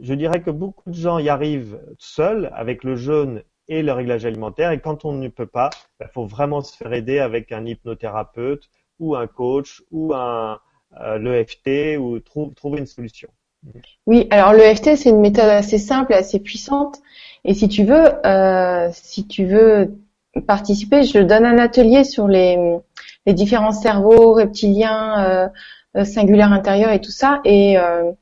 Je dirais que beaucoup de gens y arrivent seuls avec le jeûne et le réglage alimentaire. Et quand on ne peut pas, il ben, faut vraiment se faire aider avec un hypnothérapeute ou un coach ou un euh, l'EFT ou trouver une solution. Oui, alors l'EFT c'est une méthode assez simple et assez puissante. Et si tu veux, euh, si tu veux participer, je donne un atelier sur les, les différents cerveaux reptiliens, euh, singulaires intérieurs et tout ça. Et euh,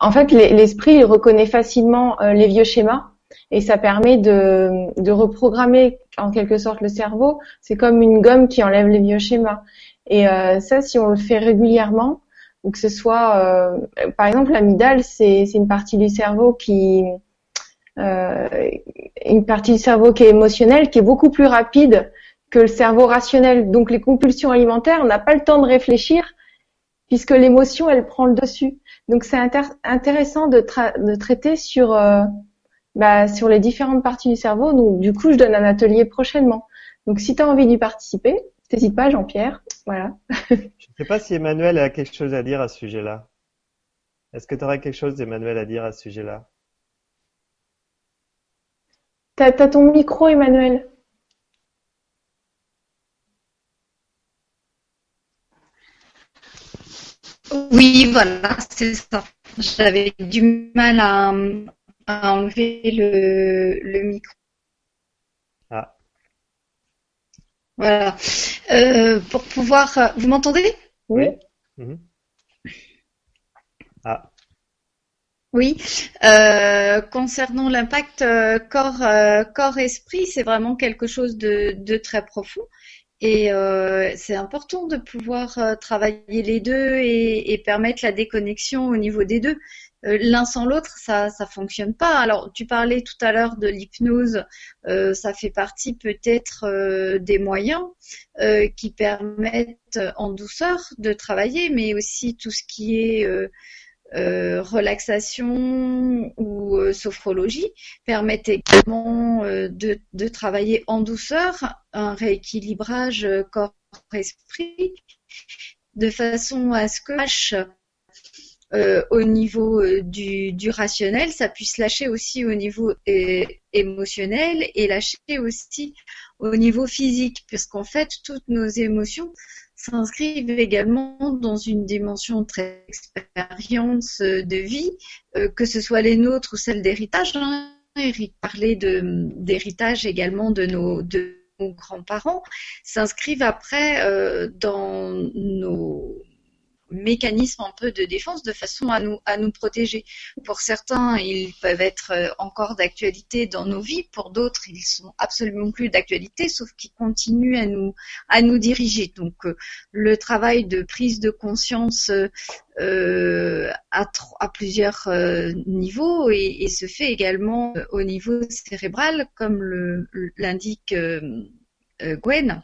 en fait, l'esprit il reconnaît facilement euh, les vieux schémas et ça permet de, reprogrammer en quelque sorte le cerveau. C'est comme une gomme qui enlève les vieux schémas. Et euh, ça, si on le fait régulièrement, ou que ce soit, euh, par exemple, l'amygdale, c'est une partie du cerveau qui, une partie du cerveau qui est émotionnelle, qui est beaucoup plus rapide que le cerveau rationnel. Donc les compulsions alimentaires, on n'a pas le temps de réfléchir puisque l'émotion, elle prend le dessus. Donc c'est intéressant de, de, traiter sur, euh, bah, sur les différentes parties du cerveau. Donc du coup, je donne un atelier prochainement. Donc si tu as envie d'y participer, n'hésite pas, Jean-Pierre. Voilà. <laughs> je ne sais pas si Emmanuel a quelque chose à dire à ce sujet-là. Est-ce que tu aurais quelque chose, Emmanuel, à dire à ce sujet-là? T'as as ton micro, Emmanuel? Oui, voilà, c'est ça. J'avais du mal à, enlever le micro. Voilà. Euh, pour pouvoir. Euh, vous m'entendez? Oui. Mhm. Ah. Oui. Euh, concernant l'impact corps corps esprit, c'est vraiment quelque chose de, très profond. Et c'est important de pouvoir travailler les deux et, permettre la déconnexion au niveau des deux. Euh, l'un sans l'autre, ça ça fonctionne pas. Alors tu parlais tout à l'heure de l'hypnose, euh, ça fait partie peut-être euh, des moyens qui permettent en douceur de travailler, mais aussi tout ce qui est relaxation ou sophrologie permettent également de, de, travailler en douceur, un rééquilibrage corps-esprit, de façon à ce que euh, au niveau euh, du, du, rationnel, ça puisse lâcher aussi au niveau euh, émotionnel et lâcher aussi au niveau physique, puisqu'en fait, toutes nos émotions s'inscrivent également dans une dimension très expérience de vie, que ce soit les nôtres ou celles d'héritage. Hein. Parlait d'héritage également de nos, de nos grands-parents, s'inscrivent après euh, dans nos mécanisme un peu de défense de façon à nous, à nous protéger. Pour certains, ils peuvent être euh, encore d'actualité dans nos vies. Pour d'autres, ils sont absolument plus d'actualité, sauf qu'ils continuent à nous, à nous diriger. Donc, euh, le travail de prise de conscience euh, à, à, plusieurs niveaux et, se fait également au niveau cérébral, comme l'indique Gwen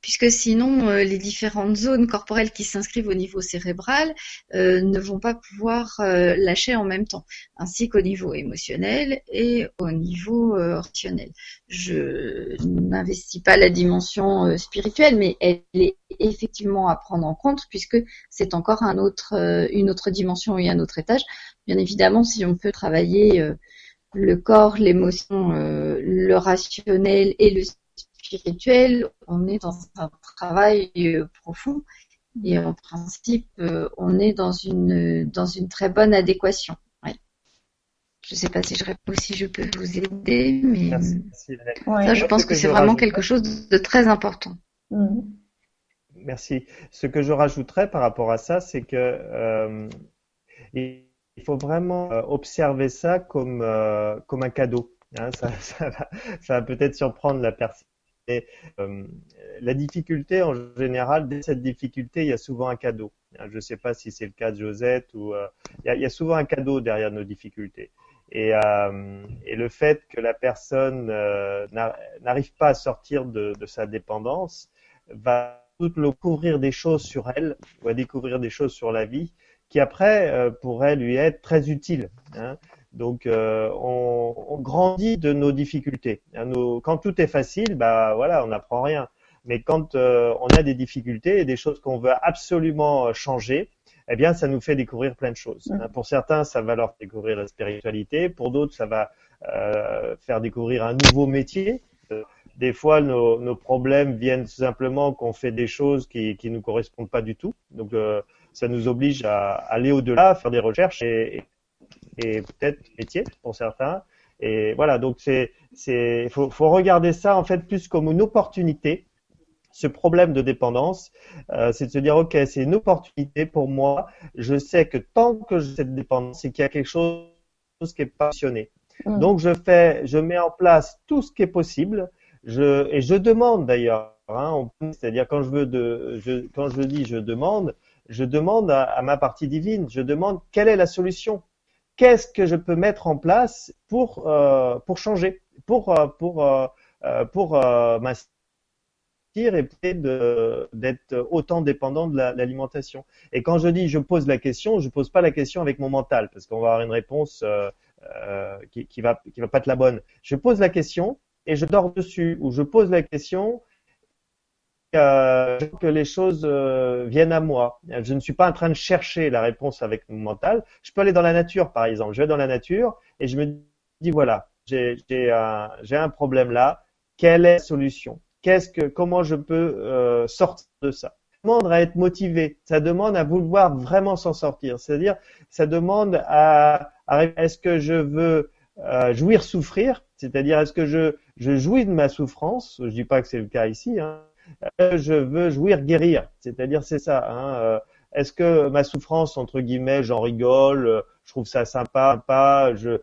puisque sinon euh, les différentes zones corporelles qui s'inscrivent au niveau cérébral euh, ne vont pas pouvoir euh, lâcher en même temps, ainsi qu'au niveau émotionnel et au niveau rationnel. Je n'investis pas la dimension spirituelle, mais elle est effectivement à prendre en compte puisque c'est encore une autre dimension et un autre étage. Bien évidemment, si on peut travailler le corps, l'émotion, le rationnel et le spirituel, on est dans un travail euh, profond et en principe, euh, on est dans une, dans une très bonne adéquation. Je ne sais pas si je réponds, si je peux vous aider, mais ça, je pense que, c'est vraiment quelque chose de très important. Mm. Merci. Ce que je rajouterais par rapport à ça, c'est que euh, il faut vraiment observer ça comme, comme un cadeau. Hein. ça, <laughs> ça, va, ça va peut-être surprendre la personne et euh, la difficulté, en général, dès cette difficulté, il y a souvent un cadeau. Je ne sais pas si c'est le cas de Josette ou euh, il, y a, souvent un cadeau derrière nos difficultés. Et, et le fait que la personne n'arrive pas à sortir de, sa dépendance va le couvrir des choses sur elle, va découvrir des choses sur la vie qui après euh, pourraient lui être très utiles. Hein. Donc euh, on, on, grandit de nos difficultés. Nos, quand tout est facile, bah voilà, on n'apprend rien. Mais quand euh, on a des difficultés et des choses qu'on veut absolument changer, eh bien, ça nous fait découvrir plein de choses. Pour certains, ça va leur découvrir la spiritualité. Pour d'autres, ça va euh, faire découvrir un nouveau métier des fois, nos, nos, problèmes viennent simplement qu'on fait des choses qui qui nous correspondent pas du tout. Donc, euh, ça nous oblige à aller au-delà, faire des recherches et, et, peut-être métier pour certains. Et voilà, donc c'est c'est faut, faut regarder ça en fait plus comme une opportunité. Ce problème de dépendance, euh, c'est de se dire ok, c'est une opportunité pour moi. Je sais que tant que j'ai cette dépendance, c'est qu'il y a quelque chose qui est passionné. Mmh. Donc je fais, je mets en place tout ce qui est possible je, et je demande d'ailleurs, hein, c'est-à-dire quand je veux de, je, quand je dis je demande, je demande à, à, ma partie divine, je demande quelle est la solution, qu'est-ce que je peux mettre en place pour euh, pour changer, pour euh, pour euh, euh pour euh, et d'être autant dépendant de l'alimentation. et quand je dis je pose la question, je pose pas la question avec mon mental parce qu'on va avoir une réponse qui, qui va qui va pas être la bonne. Je pose la question et je dors dessus ou je pose la question euh, que les choses euh, viennent à moi. Je ne suis pas en train de chercher la réponse avec mon mental. Je peux aller dans la nature, par exemple. Je vais dans la nature et je me dis voilà, j'ai un, un problème là. Quelle est la solution? Qu'est-ce que, comment je peux euh, sortir de ça? Ça demande à être motivé. Ça demande à vouloir vraiment s'en sortir. C'est-à-dire, ça demande à, à est-ce que je veux euh, jouir, souffrir, c'est-à-dire est-ce que je, je jouis de ma souffrance, je dis pas que c'est le cas ici, hein, je veux jouir, guérir, c'est-à-dire c'est ça. Hein, euh, est-ce que ma souffrance, entre guillemets, j'en rigole, je trouve ça sympa, pas, je,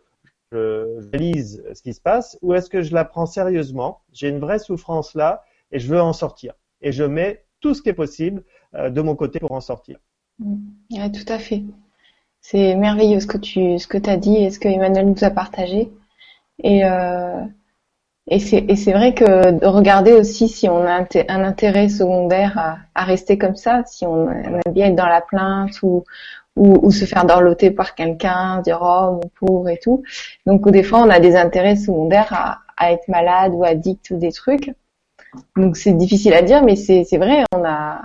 je, réalise ce qui se passe, ou est-ce que je la prends sérieusement, j'ai une vraie souffrance là, et je veux en sortir, et je mets tout ce qui est possible de mon côté pour en sortir. Mmh. Tout à fait. C'est merveilleux ce que tu ce que as dit et ce que Emmanuel nous a partagé. Et, euh, et c'est vrai que de regarder aussi si on a un, intérêt secondaire à, rester comme ça, si on, aime bien être dans la plainte ou, ou, ou se faire dorloter par quelqu'un, dire oh mon pauvre et tout. Donc des fois on a des intérêts secondaires à, à être malade ou addict ou des trucs. Donc c'est difficile à dire, mais c'est vrai, on a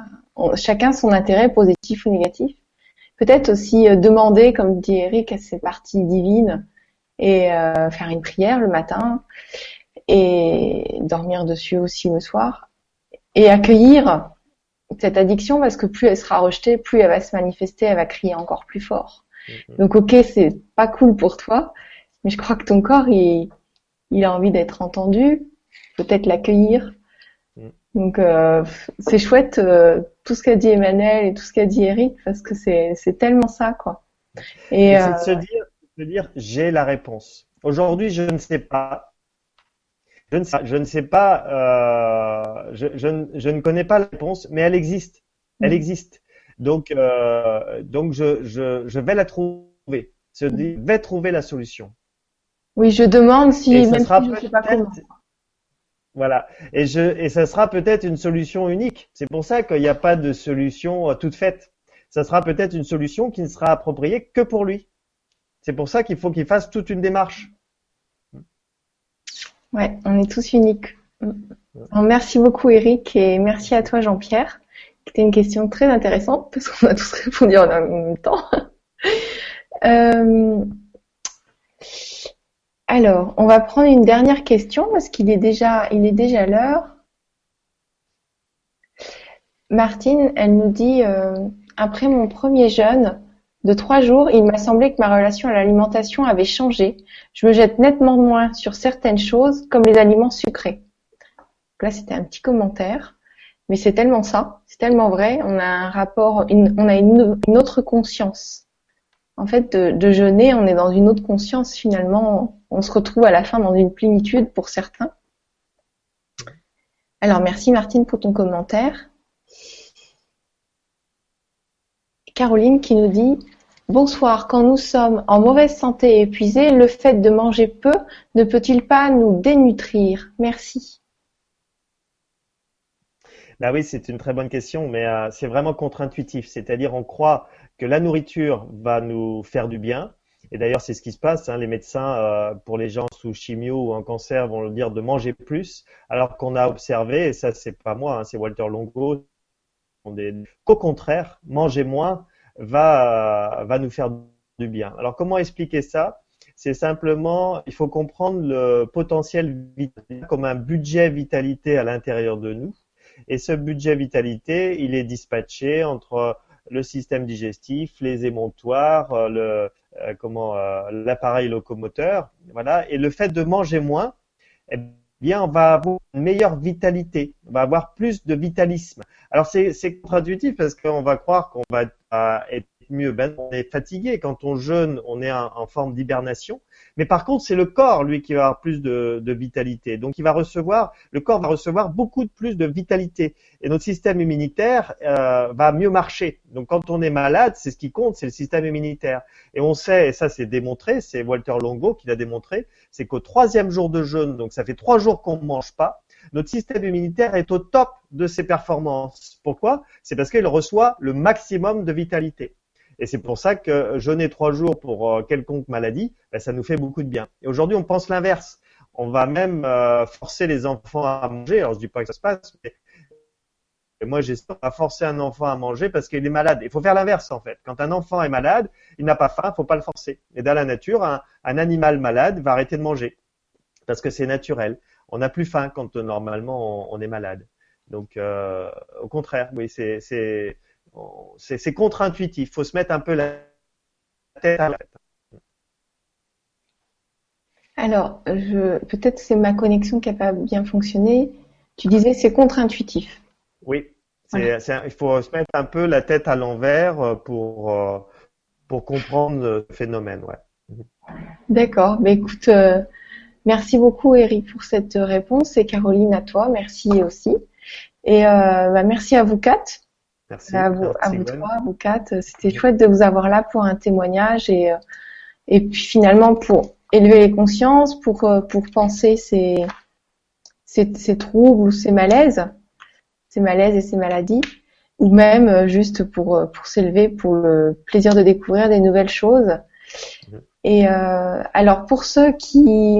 chacun son intérêt positif ou négatif. Peut-être aussi euh, demander, comme dit Eric, à ses parties divines et euh, faire une prière le matin et dormir dessus aussi le soir et accueillir cette addiction parce que plus elle sera rejetée, plus elle va se manifester, elle va crier encore plus fort. Donc ok, c'est pas cool pour toi, mais je crois que ton corps il, il a envie d'être entendu, peut-être l'accueillir donc euh, c'est chouette euh, tout ce qu'a dit Emmanuel et tout ce qu'a dit Eric parce que c'est c'est tellement ça quoi. Et, c'est de se euh, dire, de dire j'ai la réponse. Aujourd'hui je ne sais pas. Je ne sais, je ne sais pas. Je, je, je, ne connais pas la réponse, mais elle existe. Elle mm. existe. Donc donc je, je je vais la trouver. Dire, vais trouver la solution. Oui, je demande si même si je ne sais pas comment. Voilà. Et je et ça sera peut-être une solution unique. C'est pour ça qu'il n'y a pas de solution euh, toute faite. Ça sera peut-être une solution qui ne sera appropriée que pour lui. C'est pour ça qu'il faut qu'il fasse toute une démarche. Ouais, on est tous uniques. merci beaucoup Eric et merci à toi Jean-Pierre. C'était une question très intéressante parce qu'on a tous répondu en même temps. <laughs> euh, alors, on va prendre une dernière question parce qu'il est déjà, il est déjà l'heure. Martine, elle nous dit euh, après mon premier jeûne de trois jours, il m'a semblé que ma relation à l'alimentation avait changé. Je me jette nettement moins sur certaines choses, comme les aliments sucrés. Donc là, c'était un petit commentaire, mais c'est tellement ça, c'est tellement vrai. On a un rapport, on a une, autre conscience. En fait, de, de jeûner, on est dans une autre conscience finalement on se retrouve à la fin dans une plénitude pour certains. Alors merci Martine pour ton commentaire. Caroline qui nous dit Bonsoir. Quand nous sommes en mauvaise santé et épuisés, le fait de manger peu ne peut-il pas nous dénutrir? Merci. Bah oui, c'est une très bonne question, mais euh, c'est vraiment contre-intuitif. C'est-à-dire, on croit que la nourriture va nous faire du bien. Et d'ailleurs, c'est ce qui se passe. Hein. Les médecins, euh, pour les gens sous chimio ou en cancer, vont le dire de manger plus, alors qu'on a observé, et ça, c'est pas moi, hein, c'est Walter Longo, qu'au contraire, manger moins va, nous faire du bien. Alors, comment expliquer ça? C'est simplement, il faut comprendre le potentiel comme un budget vitalité à l'intérieur de nous. Et ce budget vitalité, il est dispatché entre le système digestif, les émontoires, euh, le euh, comment euh, l'appareil locomoteur, voilà. Et le fait de manger moins, eh bien, on va avoir une meilleure vitalité, on va avoir plus de vitalisme. Alors c'est contre-intuitif parce qu'on va croire qu'on va être mieux. Ben, on est fatigué quand on jeûne, on est en forme d'hibernation. Mais par contre, c'est le corps, lui, qui va avoir plus de, vitalité. Donc, il va recevoir, le corps va recevoir beaucoup de plus de vitalité. Et notre système immunitaire euh, va mieux marcher. Donc, quand on est malade, c'est ce qui compte, c'est le système immunitaire. Et on sait, et ça c'est démontré, c'est Walter Longo qui l'a démontré, c'est qu'au troisième jour de jeûne, donc ça fait trois jours qu'on ne mange pas, notre système immunitaire est au top de ses performances. Pourquoi? C'est parce qu'il reçoit le maximum de vitalité. Et c'est pour ça que jeûner trois jours pour euh, quelconque maladie, ben, ça nous fait beaucoup de bien. Et aujourd'hui, on pense l'inverse. On va même euh, forcer les enfants à manger. Alors, je dis pas que ça se passe, mais moi, j'espère pas forcer un enfant à manger parce qu'il est malade. Il faut faire l'inverse, en fait. Quand un enfant est malade, il n'a pas faim, il faut pas le forcer. Et dans la nature, un, animal malade va arrêter de manger parce que c'est naturel. On n'a plus faim quand normalement on, est malade. Donc, euh, au contraire, oui, c'est c'est contre-intuitif. Il faut se mettre un peu la tête à la tête. Alors, peut-être c'est ma connexion qui n'a pas bien fonctionné. Tu disais c'est contre-intuitif. Oui, il faut se mettre un peu la tête à l'envers euh, pour, euh, pour comprendre le phénomène. Ouais. D'accord. Mais écoute, euh, merci beaucoup Eric pour cette réponse et Caroline à toi, merci aussi. Et bah, merci à vous quatre Merci. À vous, à vous trois, à vous quatre. C'était chouette de vous avoir là pour un témoignage et, euh, et puis finalement pour élever les consciences, pour, euh, pour penser ces, ces, ces troubles ou ces malaises, ces malaises et ces maladies, ou même euh, juste pour, pour s'élever pour le plaisir de découvrir des nouvelles choses. Et euh, alors pour ceux qui,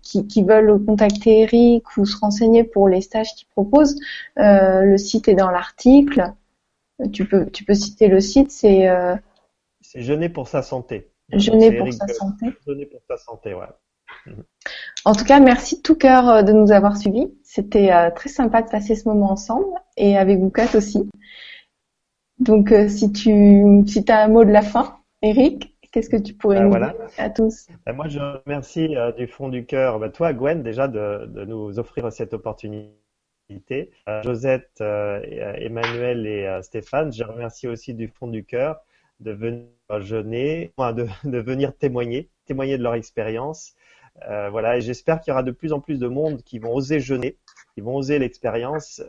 qui, qui, veulent contacter Eric ou se renseigner pour les stages qu'il propose, euh, le site est dans l'article. Tu peux, tu peux citer le site, c'est. Euh, c'est Jeûner pour sa santé. Jeûner pour sa santé. Jeûner pour sa santé, ouais. Mhm. En tout cas, merci de tout cœur euh, de nous avoir suivis. C'était euh, très sympa de passer ce moment ensemble et avec vous quatre aussi. Donc, si tu si as un mot de la fin, Eric. Qu'est-ce que tu pourrais ben nous dire à tous? Ben Moi, je remercie euh, du fond du cœur ben, toi, Gwen, déjà de, nous offrir cette opportunité. Euh, Josette, euh, Emmanuel et Stéphane, je remercie aussi du fond du cœur de venir jeûner, de, de, venir témoigner, témoigner de leur expérience. voilà, et j'espère qu'il y aura de plus en plus de monde qui vont oser jeûner, qui vont oser l'expérience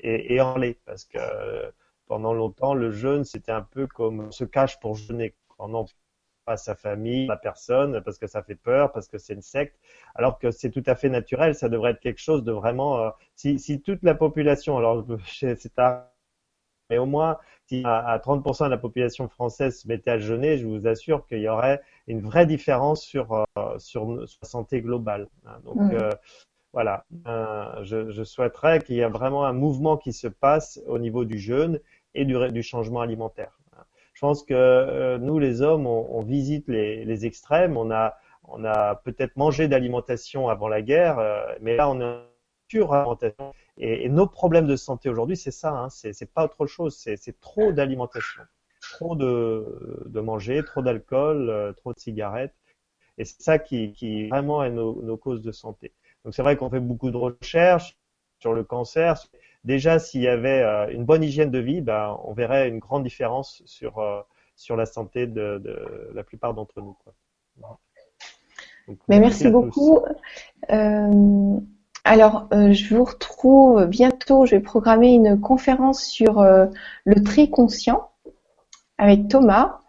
et, et en les, parce que pendant longtemps, le jeûne, c'était un peu comme on se cache pour jeûner. On n'en pas sa famille, la personne, parce que ça fait peur, parce que c'est une secte, alors que c'est tout à fait naturel. Ça devrait être quelque chose de vraiment. Euh, si, si, toute la population, alors <laughs> c'est à mais au moins si à, 30% de la population française se mettait à jeûner, je vous assure qu'il y aurait une vraie différence sur euh, sur, la santé globale. Hein. Donc mmh. euh, voilà, je, je souhaiterais qu'il y ait vraiment un mouvement qui se passe au niveau du jeûne et du, du changement alimentaire. Je pense que euh, nous, les hommes, on, on visite les, les, extrêmes. On a, on a peut-être mangé d'alimentation avant la guerre, euh, mais là, on a suralimentation. Et, et nos problèmes de santé aujourd'hui, c'est ça. Hein, c'est pas autre chose. C'est trop d'alimentation, trop de, de manger, trop d'alcool, euh, trop de cigarettes. Et c'est ça qui, qui vraiment est nos, nos causes de santé. Donc c'est vrai qu'on fait beaucoup de recherches sur le cancer, déjà s'il y avait euh, une bonne hygiène de vie, ben, on verrait une grande différence sur, euh, sur la santé de, de la plupart d'entre nous. Quoi. Mais merci, beaucoup. Euh, alors, euh, je vous retrouve bientôt. Je vais programmer une conférence sur le tri conscient. avec Thomas.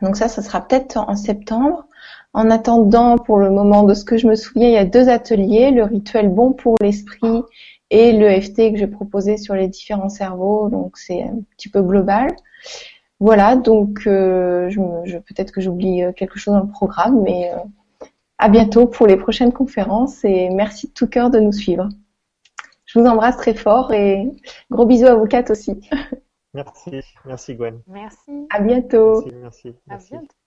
Donc ça, ça sera peut-être en septembre. En attendant, pour le moment, de ce que je me souviens, il y a deux ateliers, le rituel bon pour l'esprit et le FT que j'ai proposé sur les différents cerveaux. Donc c'est un petit peu global. Voilà, donc euh, je, je peut-être que j'oublie euh, quelque chose dans le programme, mais euh, à bientôt pour les prochaines conférences et merci de tout cœur de nous suivre. Je vous embrasse très fort et gros bisous à vous quatre aussi. <laughs> Merci, merci Gwen. Merci. À bientôt. Merci, merci. À merci. bientôt.